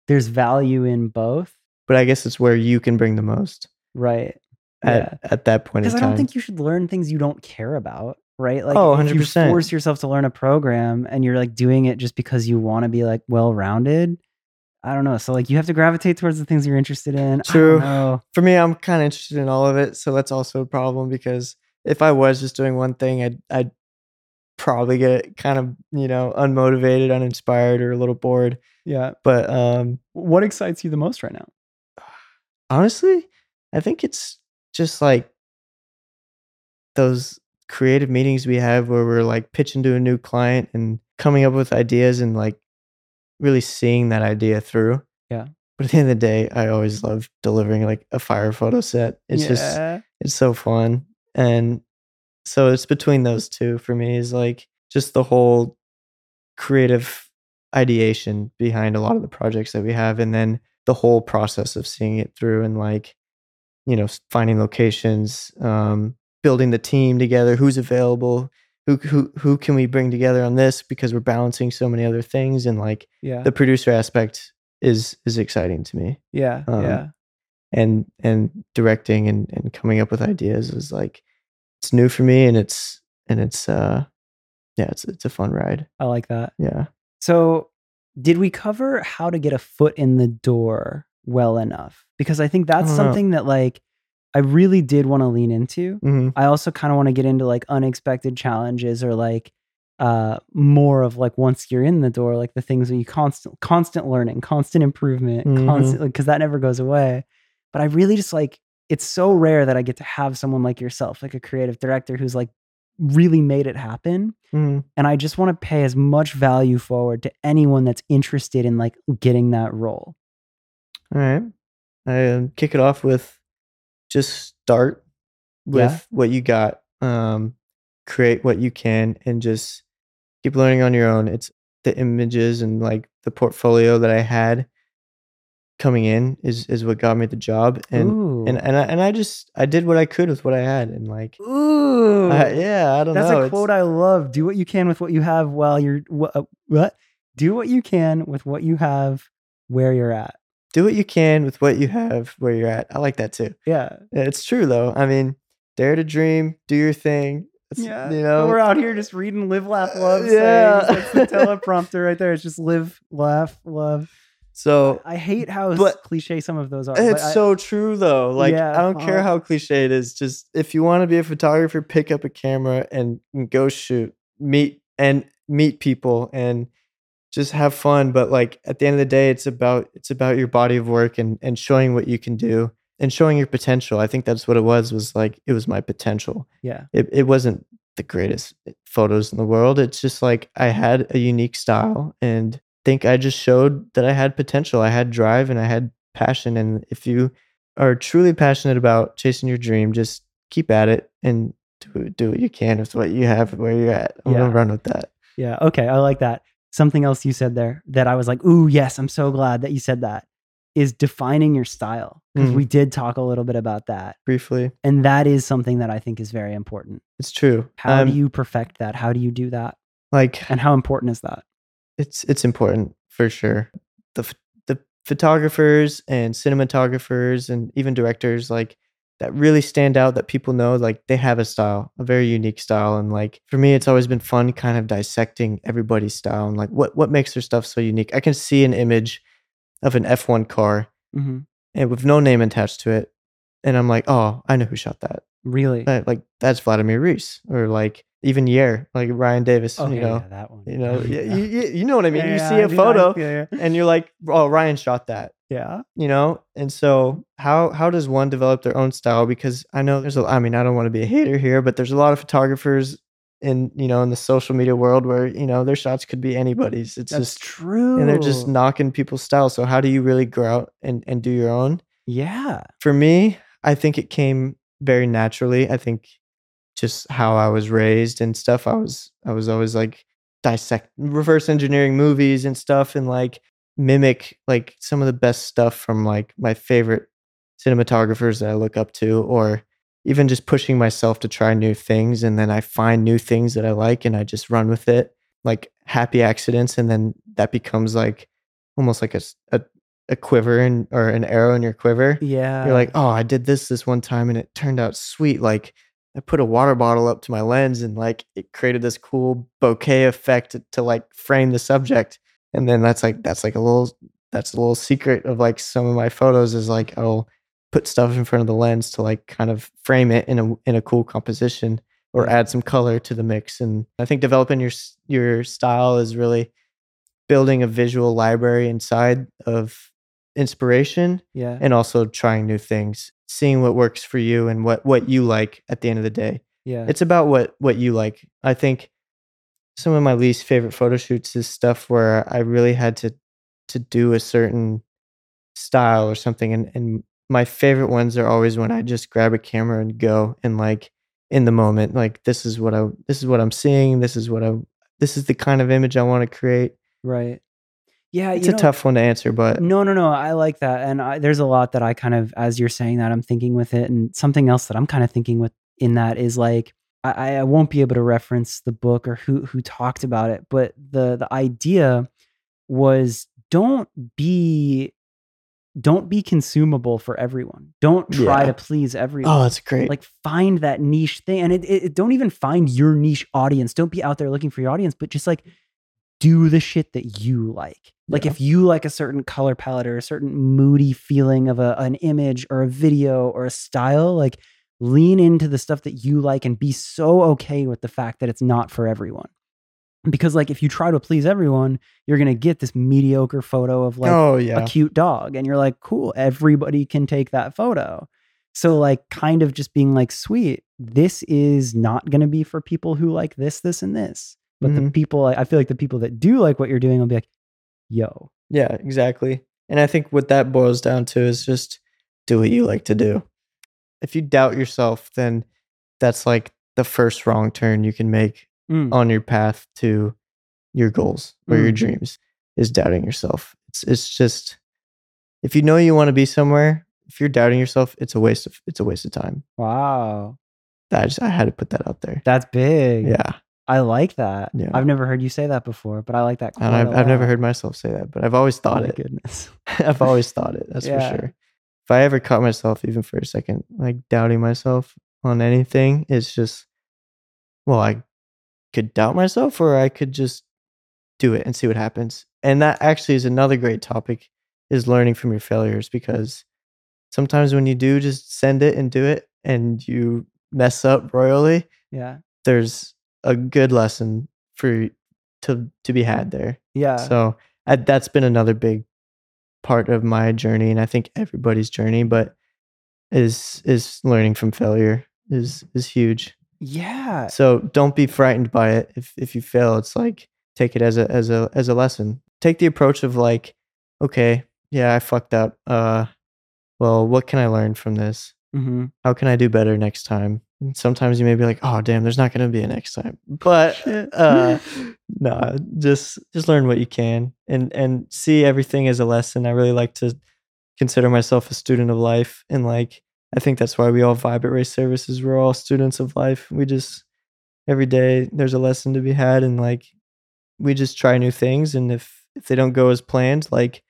there's value in both, But I guess it's where you can bring the most right? at at that point Because I don't think you should learn things you don't care about, right? Like, Oh, if you 100%. force yourself to learn a program and you're like doing it just because you want to be like well rounded. I don't know. So like you have to gravitate towards the things you're interested in. True. I don't know. For me, I'm kind of interested in all of it, so that's also a problem because if I was just doing one thing, I'd I'd probably get kind of you know unmotivated, uninspired, or a little bored. Yeah. But um, What excites you the most right now? honestly, I think it's just like those creative meetings we have where we're like pitching to a new client and coming up with ideas and like really seeing that idea through. Yeah. But at the end of the day, I always love delivering like a fire photo set. It's just it's so fun. And so it's between those two for me is like just the whole creative ideation behind a lot of the projects that we have and then the whole process of seeing it through and like you know finding locations um building the team together who's available who who who can we bring together on this because we're balancing so many other things and like yeah. the producer aspect is is exciting to me yeah. um, yeah. and and directing and and coming up with ideas is like it's new for me and it's and it's uh yeah it's it's a fun ride I like that. yeah So, did we cover how to get a foot in the door well enough? Because I think that's know. something that like I really did want to lean into. hmm I also kind of want to get into like unexpected challenges or like uh more of like once you're in the door like the things that you constant constant learning, constant improvement, Mhm. constant cuz that never goes away. But I really just like it's so rare that I get to have someone like yourself, like a creative director who's like really made it happen hmm and I just want to pay as much value forward to anyone that's interested in like getting that role. all right i um, kick it off with just start with Yeah. what you got um create what you can and just keep learning on your own it's the images and like the portfolio that i had coming in is is what got me the job and Ooh. and and I, and I just I did what I could with what I had and like Ooh. I, yeah I don't That's know a it's- quote I love. Do what you can with what you have while you're wha- uh, what? Do what you can with what you have where you're at. Do what you can with what you have where you're at I like that too Yeah. Yeah, it's true though I mean dare to dream do your thing It's- Yeah. you know We're out here just reading live, laugh, love. Yeah. sayings. That's the teleprompter right there. It's just live, laugh, love. so I hate how But- cliche some of those are. but it's I- so true though like Yeah, I don't care uh-huh. how cliche it is just if you want to be a photographer pick up a camera and, and go shoot meet and meet people and just have fun but like at the end of the day it's about it's about your body of work and and showing what you can do and showing your potential i think that's what it was was like it was my potential yeah. it, it wasn't the greatest eh, photos in the world it's just like i had a unique style and think i just showed that i had potential i had drive and i had passion and if you are truly passionate about chasing your dream just keep at it and do, do what you can with what you have where you're at i'm Yeah. gonna run with that Yeah. Okay. I like that. Something else you said there that I was like, ooh, yes, I'm so glad that you said that is defining your style. Because Mhm. we did talk a little bit about that. briefly And that is something that I think is very important. it's true How Um, do you perfect that? How do you do that? like And how important is that? it's it's important for sure. The the photographers and cinematographers and even directors like that really stand out that people know like they have a style, a very unique style and like for me it's always been fun kind of dissecting everybody's style and like what what makes their stuff so unique. I can see an image of an F1 car hmm and with no name attached to it and I'm like, "Oh, I know who shot that." Really? That- like that's Vladimir Rys or like even Yer, like Ryan Davis, oh, you yeah, know. yeah, that one. You know, yeah, you, you, know what I mean. You see a photo. Yeah. and you're like, oh, Ryan shot that, yeah. you know? And so how how does one develop their own style? Because I know there's a I mean, I don't want to be a hater here, but there's a lot of photographers in, you know, in the social media world where, you know, their shots could be anybody's. It's That's just true. and they're just knocking people's style. So how do you really grow out and, and do your own? Yeah. For me, I think it came very naturally. I think just how I was raised and stuff. I was I was always like dissect reverse engineering movies and stuff and like mimic like some of the best stuff from like my favorite cinematographers that I look up to or even just pushing myself to try new things and then I find new things that I like and I just run with it like happy accidents and then that becomes like almost like a a quiver and or an arrow in your quiver. Yeah. you're like oh i did this this one time and it turned out sweet. Like i put a water bottle up to my lens and like it created this cool bokeh effect to, to like frame the subject and then that's like that's like a little that's a little secret of like some of my photos is like i'll put stuff in front of the lens to like kind of frame it in a in a cool composition or add some color to the mix and i think developing your your style is really building a visual library inside of inspiration yeah. and also trying new things seeing what works for you and what what you like at the end of the day yeah. it's about what what you like i think some of my least favorite photo shoots is stuff where i really had to to do a certain style or something and and my favorite ones are always when i just grab a camera and go and like in the moment like this is what i this is what i'm seeing this is what i this is the kind of image i want to create right. Yeah. it's a know, tough one to answer but No, no, no. I like that. And I, there's a lot that I kind of, as you're saying that, I'm thinking with it. And something else that I'm kind of thinking with in that is like, I, I won't be able to reference the book or who who talked about it, but the the idea was don't be don't be consumable for everyone. Don't try Yeah. to please everyone. oh that's great like find that niche thing and it, it, don't even find your niche audience don't be out there looking for your audience but just like do the shit that you like like Yeah. if you like a certain color palette or a certain moody feeling of a, an image or a video or a style like lean into the stuff that you like and be so okay with the fact that it's not for everyone because like if you try to please everyone you're gonna get this mediocre photo of like oh yeah a cute dog and you're like cool everybody can take that photo so like kind of just being like sweet this is not going to be for people who like this this and this but the Mhm. people i feel like the people that do like what you're doing will be like yo Yeah, exactly. And I think what that boils down to is just do what you like to do. If you doubt yourself, then that's like the first wrong turn you can make Mm, on your path to your goals or your Mm. dreams is doubting yourself. It's it's just if you know you want to be somewhere, if you're doubting yourself, it's a waste of it's a waste of time. wow That I just I had to put that out there. that's big Yeah. i like that Yeah. i've never heard you say that before but i like that And I've, I've never heard myself say that, but I've always oh thought my it. goodness I've always thought it. That's Yeah. for sure. If I ever caught myself, even for a second, like doubting myself on anything, it's just, well, I could doubt myself or I could just do it and see what happens. And that actually is another great topic is learning from your failures because sometimes when you do just send it and do it and you mess up royally, yeah there's a good lesson for to to be had there. yeah So I, that's been another big part of my journey, and I think everybody's journey. But is is learning from failure is is huge. yeah So don't be frightened by it. If if you fail, it's like take it as a as a as a lesson. Take the approach of like, okay, yeah, I fucked up. Uh, well, what can I learn from this? Mm-hmm. How can I do better next time? And sometimes you may be like, oh damn, there's not gonna be a next time. But uh no, just just learn what you can and and see everything as a lesson. I really like to consider myself a student of life and like I think that's why we all vibe at race services. We're all students of life. We just every day there's a lesson to be had and like we just try new things and if if they don't go as planned, like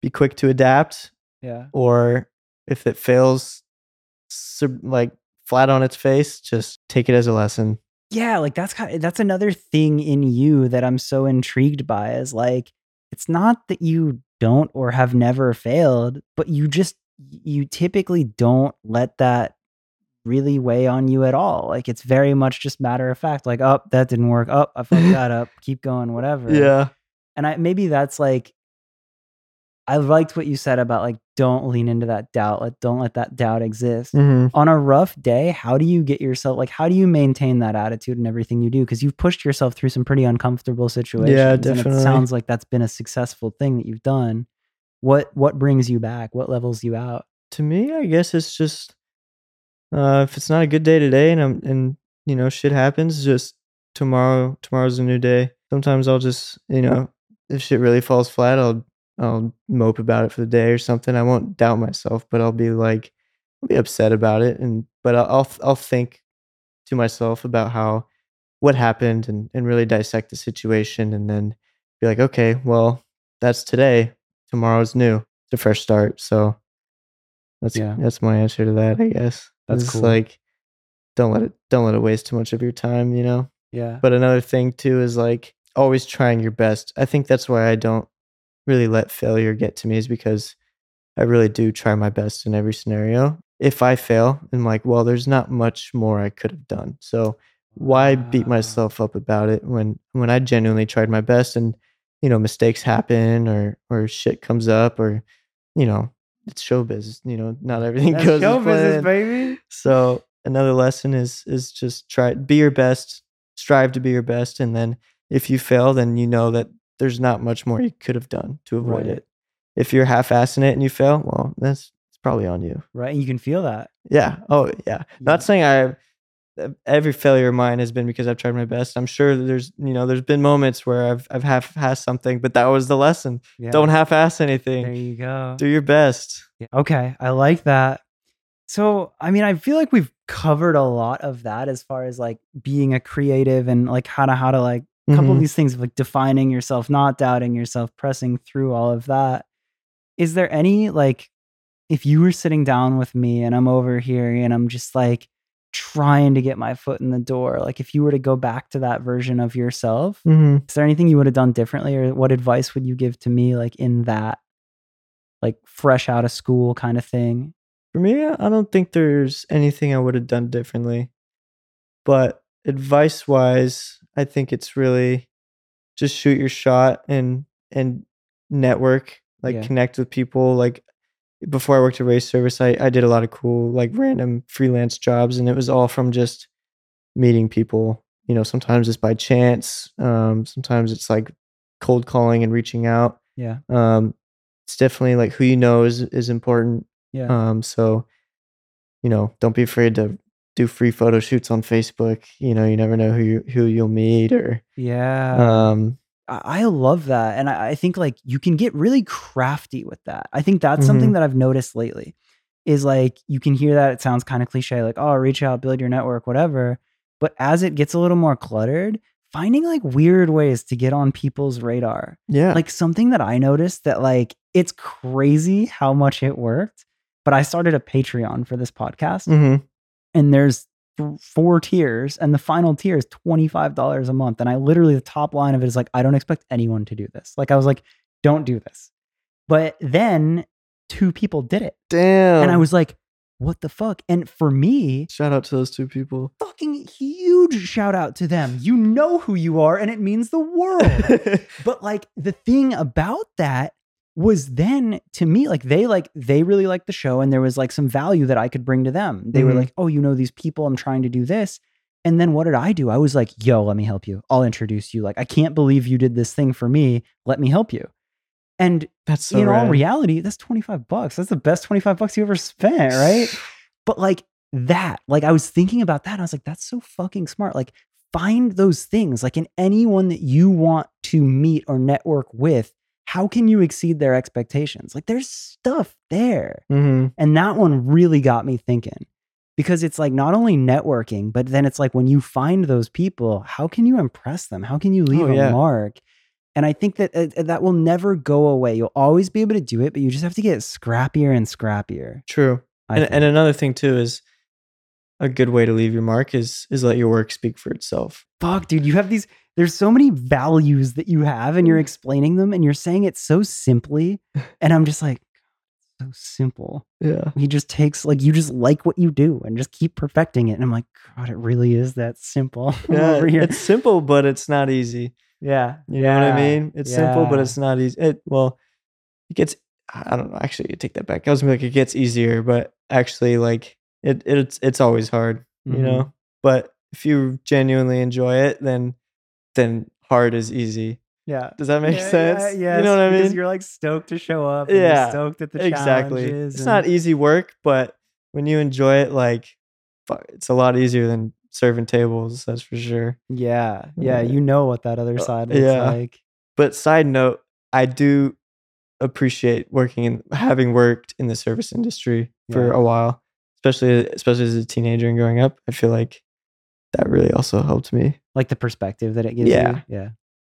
be quick to adapt yeah or if it fails sub- like flat on its face, just take it as a lesson. yeah like that's kind that's another thing in you that i'm so intrigued by is like it's not that you don't or have never failed but you just you typically don't let that really weigh on you at all like it's very much just matter of fact like oh that didn't work oh i fucked that up keep going whatever Yeah. and i maybe that's like i liked what you said about like don't lean into that doubt like don't let that doubt exist hmm on a rough day, how do you get yourself like how do you maintain that attitude in everything you do? Because you've pushed yourself through some pretty uncomfortable situations. Yeah, definitely. it sounds like that's been a successful thing that you've done. What what brings you back? What levels you out? To me, I guess it's just uh, if it's not a good day today and I'm and you know, shit happens. Just tomorrow, tomorrow's a new day. Sometimes I'll just, you know, if shit really falls flat, I'll I'll mope about it for the day or something. I won't doubt myself, but I'll be like, I'll be upset about it, and but I'll I'll, think to myself about how what happened and and really dissect the situation, and then be like, okay, well, that's today. Tomorrow's new. It's a fresh start. So that's Yeah. that's my answer to that, I guess. That's It's cool. like don't let it don't let it waste too much of your time, you know. Yeah. But another thing too is like always trying your best. I think that's why I don't really let failure get to me is because I really do try my best in every scenario. If I fail, I'm like, well, there's not much more I could have done. So why beat myself up about it when when I genuinely tried my best and you know mistakes happen or or shit comes up or you know it's showbiz. You know, not everything That's goes show business, baby. So another lesson is is just try be your best, strive to be your best, and then if you fail, then you know that there's not much more you could have done to avoid Right. it. If you're half-assing it and you fail, well, that's it's probably on you. Right. And you can feel that. Yeah. Oh, yeah. Yeah. Not saying I every failure of mine has been because I've tried my best. I'm sure there's you know there's been moments where I've I've half-assed something, but that was the lesson. Yeah. Don't half-ass anything. There you go. Do your best. Yeah, Okay, I like that. So, I mean, I feel like we've covered a lot of that as far as like being a creative and like how to how to like a couple of Mhm. these things of like defining yourself, not doubting yourself, pressing through all of that. Is there any like if you were sitting down with me and I'm over here and I'm just like trying to get my foot in the door, like if you were to go back to that version of yourself, Mhm. is there anything you would have done differently or what advice would you give to me like in that like fresh out of school kind of thing? For me, I don't think there's anything I would have done differently. But advice wise, I think it's really just shoot your shot and and network, like Yeah. connect with people. Like before I worked at race service, I, I did a lot of cool, like random freelance jobs, and it was all from just meeting people. You know, sometimes it's by chance, um, sometimes it's like cold calling and reaching out. Yeah. Um, it's definitely like who you know is is important. Yeah. Um, so you know, don't be afraid to do free photo shoots on Facebook. You know, you never know who you who you'll meet or yeah. um I love that. And I, I think like you can get really crafty with that. I think that's something Mhm. that I've noticed lately is like you can hear that it sounds kind of cliche, like, oh, reach out, build your network, whatever. But as it gets a little more cluttered, finding like weird ways to get on people's radar. yeah. Like something that I noticed that like it's crazy how much it worked. But I started a Patreon for this podcast Mhm. And there's th- four tiers and the final tier is $25 a month and i literally the top line of it is like i don't expect anyone to do this. Like i was like don't do this. But then two people did it. Damn. and i was like what the fuck? And for me shout out to those two people. fucking huge shout out to them. You know who you are and it means the world. But like the thing about that was then to me like they like they really liked the show and there was like some value that I could bring to them. They were Mhm. like, "Oh, you know these people, I'm trying to do this." And then what did I do? I was like, "Yo, let me help you. I'll introduce you. Like, I can't believe you did this thing for me. Let me help you." And That's so in all reality, that's 25 bucks. That's the best 25 bucks you ever spent, right? But like that, like I was thinking about that. I was like, that's so fucking smart. Like find those things, like in anyone that you want to meet or network with, how can you exceed their expectations? Like there's stuff there. Mhm. And that one really got me thinking because it's like not only networking, but then it's like when you find those people, how can you impress them? How can you leave Oh, a mark? And I think that uh, that will never go away. You'll always be able to do it, but you just have to get scrappier and scrappier. True. And, and another thing too is a good way to leave your mark is is let your work speak for itself. fuck, dude, you have these. There's so many values that you have, and you're explaining them, and you're saying it so simply. And I'm just like, so simple. Yeah. He just takes like you just like what you do and just keep perfecting it. And I'm like, God, it really is that simple. Yeah. over here. It's simple, but it's not easy. yeah, You know what I mean? It's simple, but it's not easy. It well, it gets. I don't know. Actually, you take that back. I was like, it gets easier, but actually, like it, it's it's always hard. Mhm. You know. But if you genuinely enjoy it, then then hard is easy. yeah. Does that make Yeah, sense? Yeah, You know what I because mean? You're like stoked to show up. and you're Yeah, stoked at the exactly. It's and- not easy work, but when you enjoy it, like fuck, it's a lot easier than serving tables. That's for sure. Yeah. Yeah. Yeah. You know what that other Uh, side looks yeah. like. But side note, I do appreciate working in having worked in the service industry for Yeah. a while, especially especially as a teenager and growing up. I feel like that really also helped me. Like the perspective that it gives Yeah. you. Yeah.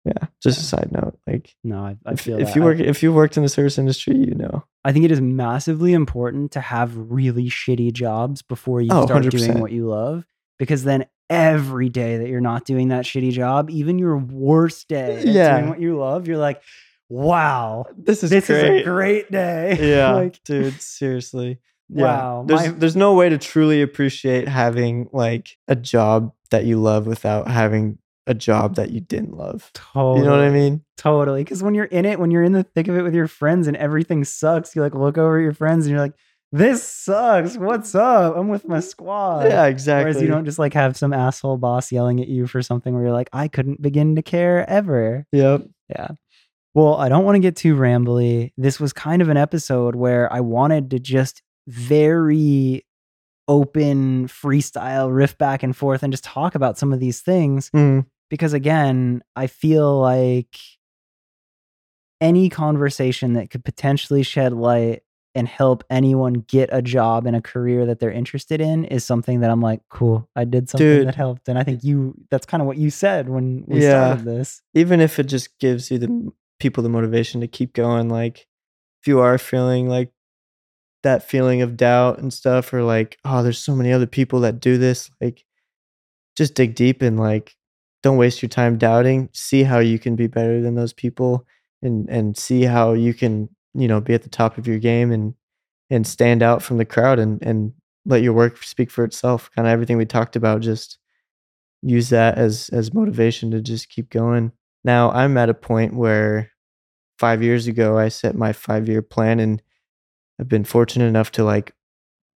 Yeah. Just a side note, like No, I, I if, feel if that. you work if you worked in the service industry, you know. I think it is massively important to have really shitty jobs before you Oh, start doing 100%. what you love because then every day that you're not doing that shitty job, even your worst day Yeah. doing what you love, you're like, wow, This is this great. is a great day. yeah, like, dude, seriously. Yeah. Wow, There's my- there's no way to truly appreciate having like a job that you love without having a job that you didn't love. totally. You know what I mean? Totally. Because when you're in it, when you're in the thick of it with your friends and everything sucks, you like look over at your friends and you're like, this sucks. What's up? I'm with my mm. squad. yeah, exactly. Whereas you don't just like have some asshole boss yelling at you for something where you're like, I couldn't begin to care ever. Yep. Yeah. Well, I don't want to get too rambly. This was kind of an episode where I wanted to just very open freestyle riff back and forth and just talk about some of these things Mm, because again, I feel like any conversation that could potentially shed light and help anyone get a job and a career that they're interested in is something that I'm like, cool, I did something Dude. that helped. And I think you that's kind of what you said when we Yeah. started this. even if it just gives you the people the motivation to keep going like if you are feeling like that feeling of doubt and stuff or like oh there's so many other people that do this like just dig deep and like don't waste your time doubting. See how you can be better than those people and and see how you can you know be at the top of your game and and stand out from the crowd and and let your work speak for itself. Kind of everything we talked about just use that as as motivation to just keep going. Now I'm at a point where five years ago I set my five year plan and I've been fortunate enough to like,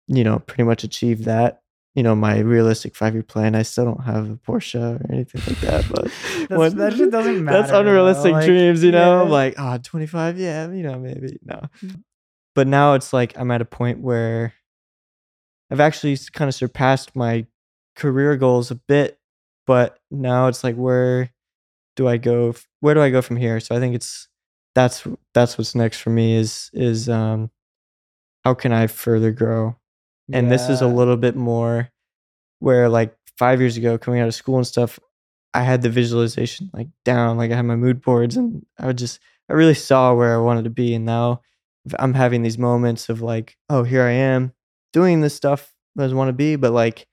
you know, pretty much achieve that. You know, my realistic five year plan. I still don't have a Porsche or anything like that, but That's- that shit doesn't matter. That's unrealistic like, dreams, you know. Yeah. like, ah, 25, yeah, you know, maybe no. But now it's like I'm at a point where I've actually kind of surpassed my career goals a bit, but now it's like where do I go? Where do I go from here? So I think it's that's that's what's next for me is is um how can I further grow? And this is a little bit more where like 5 years ago coming out of school and stuff I had the visualization like down like I had my mood boards and I would just I really saw where I wanted to be and now I'm having these moments of like oh here I am doing this stuff as I want to be but like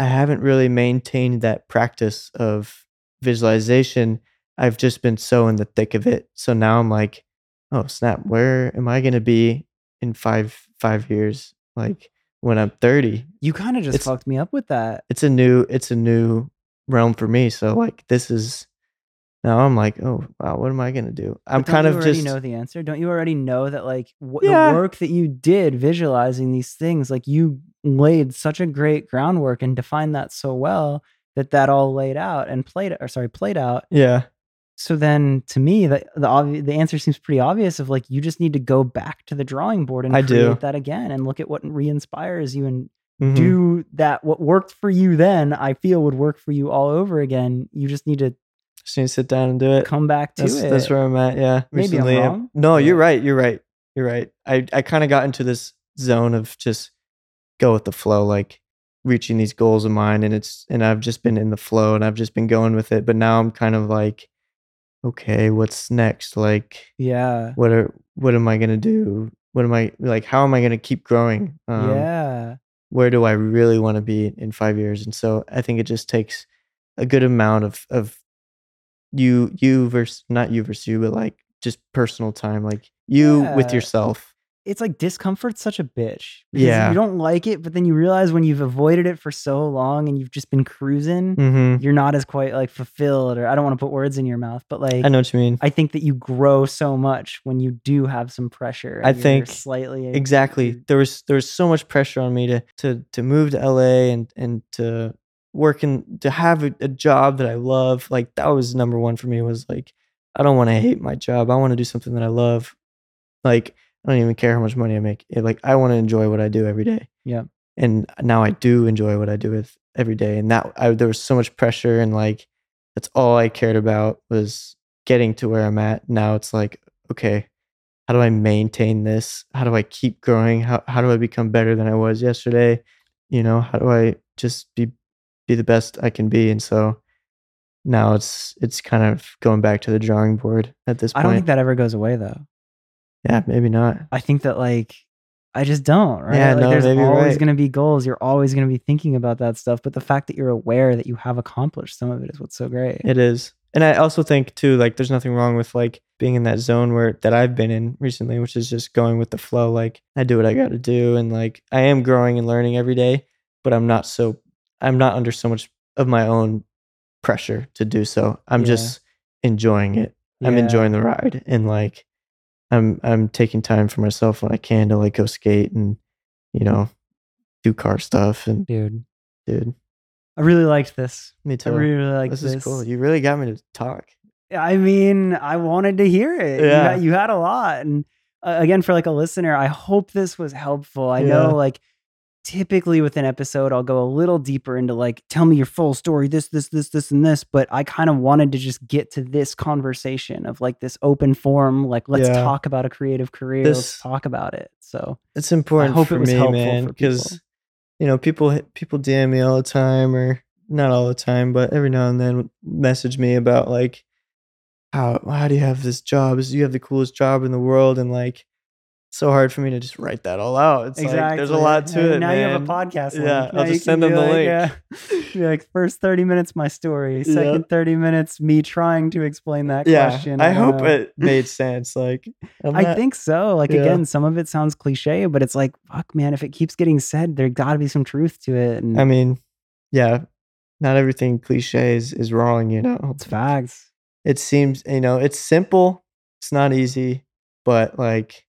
I haven't really maintained that practice of visualization. I've just been so in the thick of it. So now I'm like, oh snap, where am I gonna be in five five years? Like when I'm 30. You kind of just It's- fucked me up with that. It's a new it's a new realm for me. So like this is now I'm like, oh wow, what am I gonna do? I'm don't kind you of already just know the answer. Don't you already know that like Yeah. the work that you did visualizing these things, like you laid such a great groundwork and defined that so well that that all laid out and played or sorry played out. yeah. So then to me the the obvi- the answer seems pretty obvious of like you just need to go back to the drawing board and I create do. that again and look at what re-inspires you and mhm. do that what worked for you then I feel would work for you all over again. You just need to Just need to sit down and do it. come back to that's, it. that's where I'm at. Yeah. Maybe I'm wrong, No, you're right. You're right. You're right. I, I kind of got into this zone of just go with the flow, like reaching these goals of mine. And it's, and I've just been in the flow and I've just been going with it. But now I'm kind of like, okay, what's next? Like, yeah. what are, what am I going to do? What am I like? How am I going to keep growing? Um, yeah. where do I really want to be in five years? And so I think it just takes a good amount of of you you versus not you versus you, but like just personal time, like you with yourself. It's like discomfort's such a bitch. Yeah. You don't like it, but then you realize when you've avoided it for so long and you've just been cruising, Mm-hmm. you're not as quite like fulfilled or I don't want to put words in your mouth, but like I know what you mean. I think that you grow so much when you do have some pressure. I think slightly exactly. There was there was so much pressure on me to to to move to LA and and to work and to have a, a job that I love. Like that was number one for me. Was like I don't want to hate my job. I want to do something that I love. Like I don't even care how much money I make. It, like I want to enjoy what I do every day. Yeah. And now I do enjoy what I do with every day, and that I, there was so much pressure, and like that's all I cared about was getting to where I'm at. Now it's like, okay, how do I maintain this? How do I keep growing? How how do I become better than I was yesterday? You know, how do I just be be the best I can be? And so now it's it's kind of going back to the drawing board at this point. I don't think that ever goes away though. Yeah, maybe not. I think that like I just don't, right? Yeah, like no, there's always right. going to be goals. You're always going to be thinking about that stuff, but the fact that you're aware that you have accomplished some of it is what's so great. It is. And I also think too, like there's nothing wrong with like being in that zone where that I've been in recently, which is just going with the flow. Like I do what I gotta do and like I am growing and learning every day, but I'm not so I'm not under so much of my own pressure to do so. I'm Yeah. just enjoying it. I'm enjoying the ride and like I'm I'm taking time for myself when I can to like go skate and, you know, do car stuff and dude. dude, I really liked this. me too. I too. really liked this, this. is cool. You really got me to talk. I mean, I wanted to hear it. You Yeah. had- You, had a lot. And uh, again, for like a listener, I hope this was helpful. I Yeah. know like typically with an episode, I'll go a little deeper into like, tell me your full story, this, this, this, this, and this. But I kind of wanted to just get to this conversation of like this open forum, like, let's Yeah. talk about a creative career. let's talk about it. So it's important I hope it was me, helpful man, for because you know people people DM me all the time, or not all the time, but every now and then message me about like how how do you have this job? Is you have the coolest job in the world, and like so hard for me to just write that all out. It's like there's a lot to And it. Now you have a podcast. Link. Yeah, Now I'll just send them the like, link. Yeah. Uh, be like first thirty minutes my story. Yeah. Second thirty minutes me trying to explain that Yeah, question. I hope know. it made sense. Like I'm I not- think so. Like Yeah. again, some of it sounds cliche, but it's like, fuck, man. If it keeps getting said, there got to be some truth to it. And I mean, yeah, not everything cliche is, is wrong. You know, it's facts. it seems you know it's simple it's not easy but like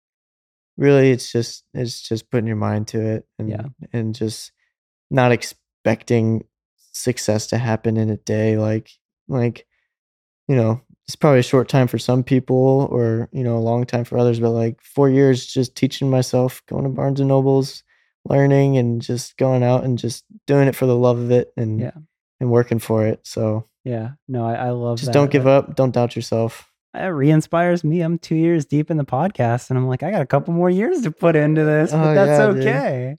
really it's just it's just putting your mind to it and Yeah. and just not expecting success to happen in a day like like you know it's probably a short time for some people or you know a long time for others but like four years just teaching myself going to barnes and nobles learning and just going out and just doing it for the love of it and Yeah. and working for it so Yeah. No, I, I love just that. don't give up don't doubt yourself It re-inspires me. I'm two years deep in the podcast, and I'm like, I got a couple more years to put into this, but Oh, that's yeah, dude. okay.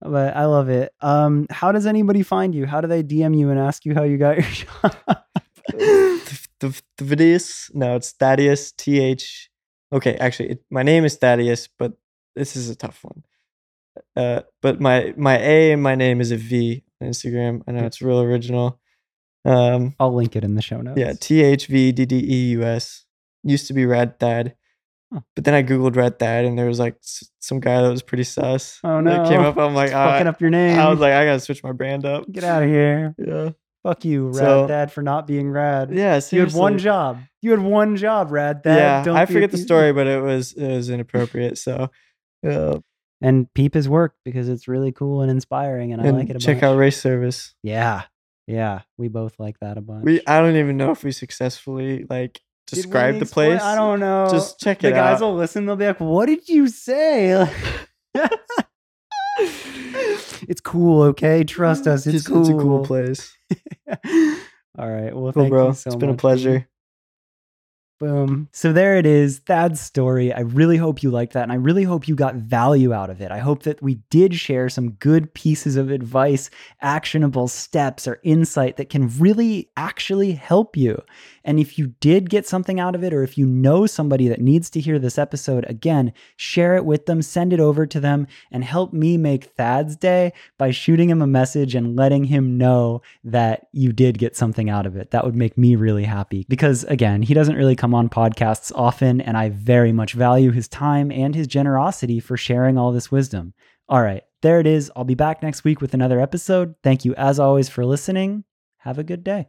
But I love it. Um, how does anybody find you? How do they DM you and ask you how you got your job? Thaddeus. No, it's Thaddeus. T H. Okay, actually, it, my name is Thaddeus, but this is a tough one. Uh, but my my A and my name is a V on Instagram. I know it's real original. Um, I'll link it in the show notes. yeah, T H V D D E U S. Used to be Rad Thad, Huh. but then I googled Rad Thad, and there was like s- some guy that was pretty sus. Oh that came no. up. I'm like, It's fucking up your name. I was like, I gotta switch my brand up. get out of here. Yeah, Fuck you, Rad So- Dad, for not being rad. yeah. You had one job. You had one job, Rad Dad. yeah, Don't I forget the story, but it was it was inappropriate. So, uh, And peep his work because it's really cool and inspiring, and I like it a check bunch. out race service. Yeah, yeah, we both like that a bunch. We I don't even know if we successfully like describe the explain- place. I don't know. Just check the it out. The guys will listen. They'll be like, "What did you say?" it's cool. Okay, trust us. It's Just- cool. It's a cool place. All right. Well, Cool, thank bro. you so it's been a much, dude. pleasure. Boom. So there it is. Thad's story. I really hope you liked that. And I really hope you got value out of it. I hope that we did share some good pieces of advice, actionable steps, or insight that can really actually help you. And if you did get something out of it, or if you know somebody that needs to hear this episode, again, share it with them, send it over to them, and help me make Thad's day by shooting him a message and letting him know that you did get something out of it. That would make me really happy because, again, he doesn't really come on podcasts often, and I very much value his time and his generosity for sharing all this wisdom. All right, there it is. I'll be back next week with another episode. Thank you, as always, for listening. Have a good day.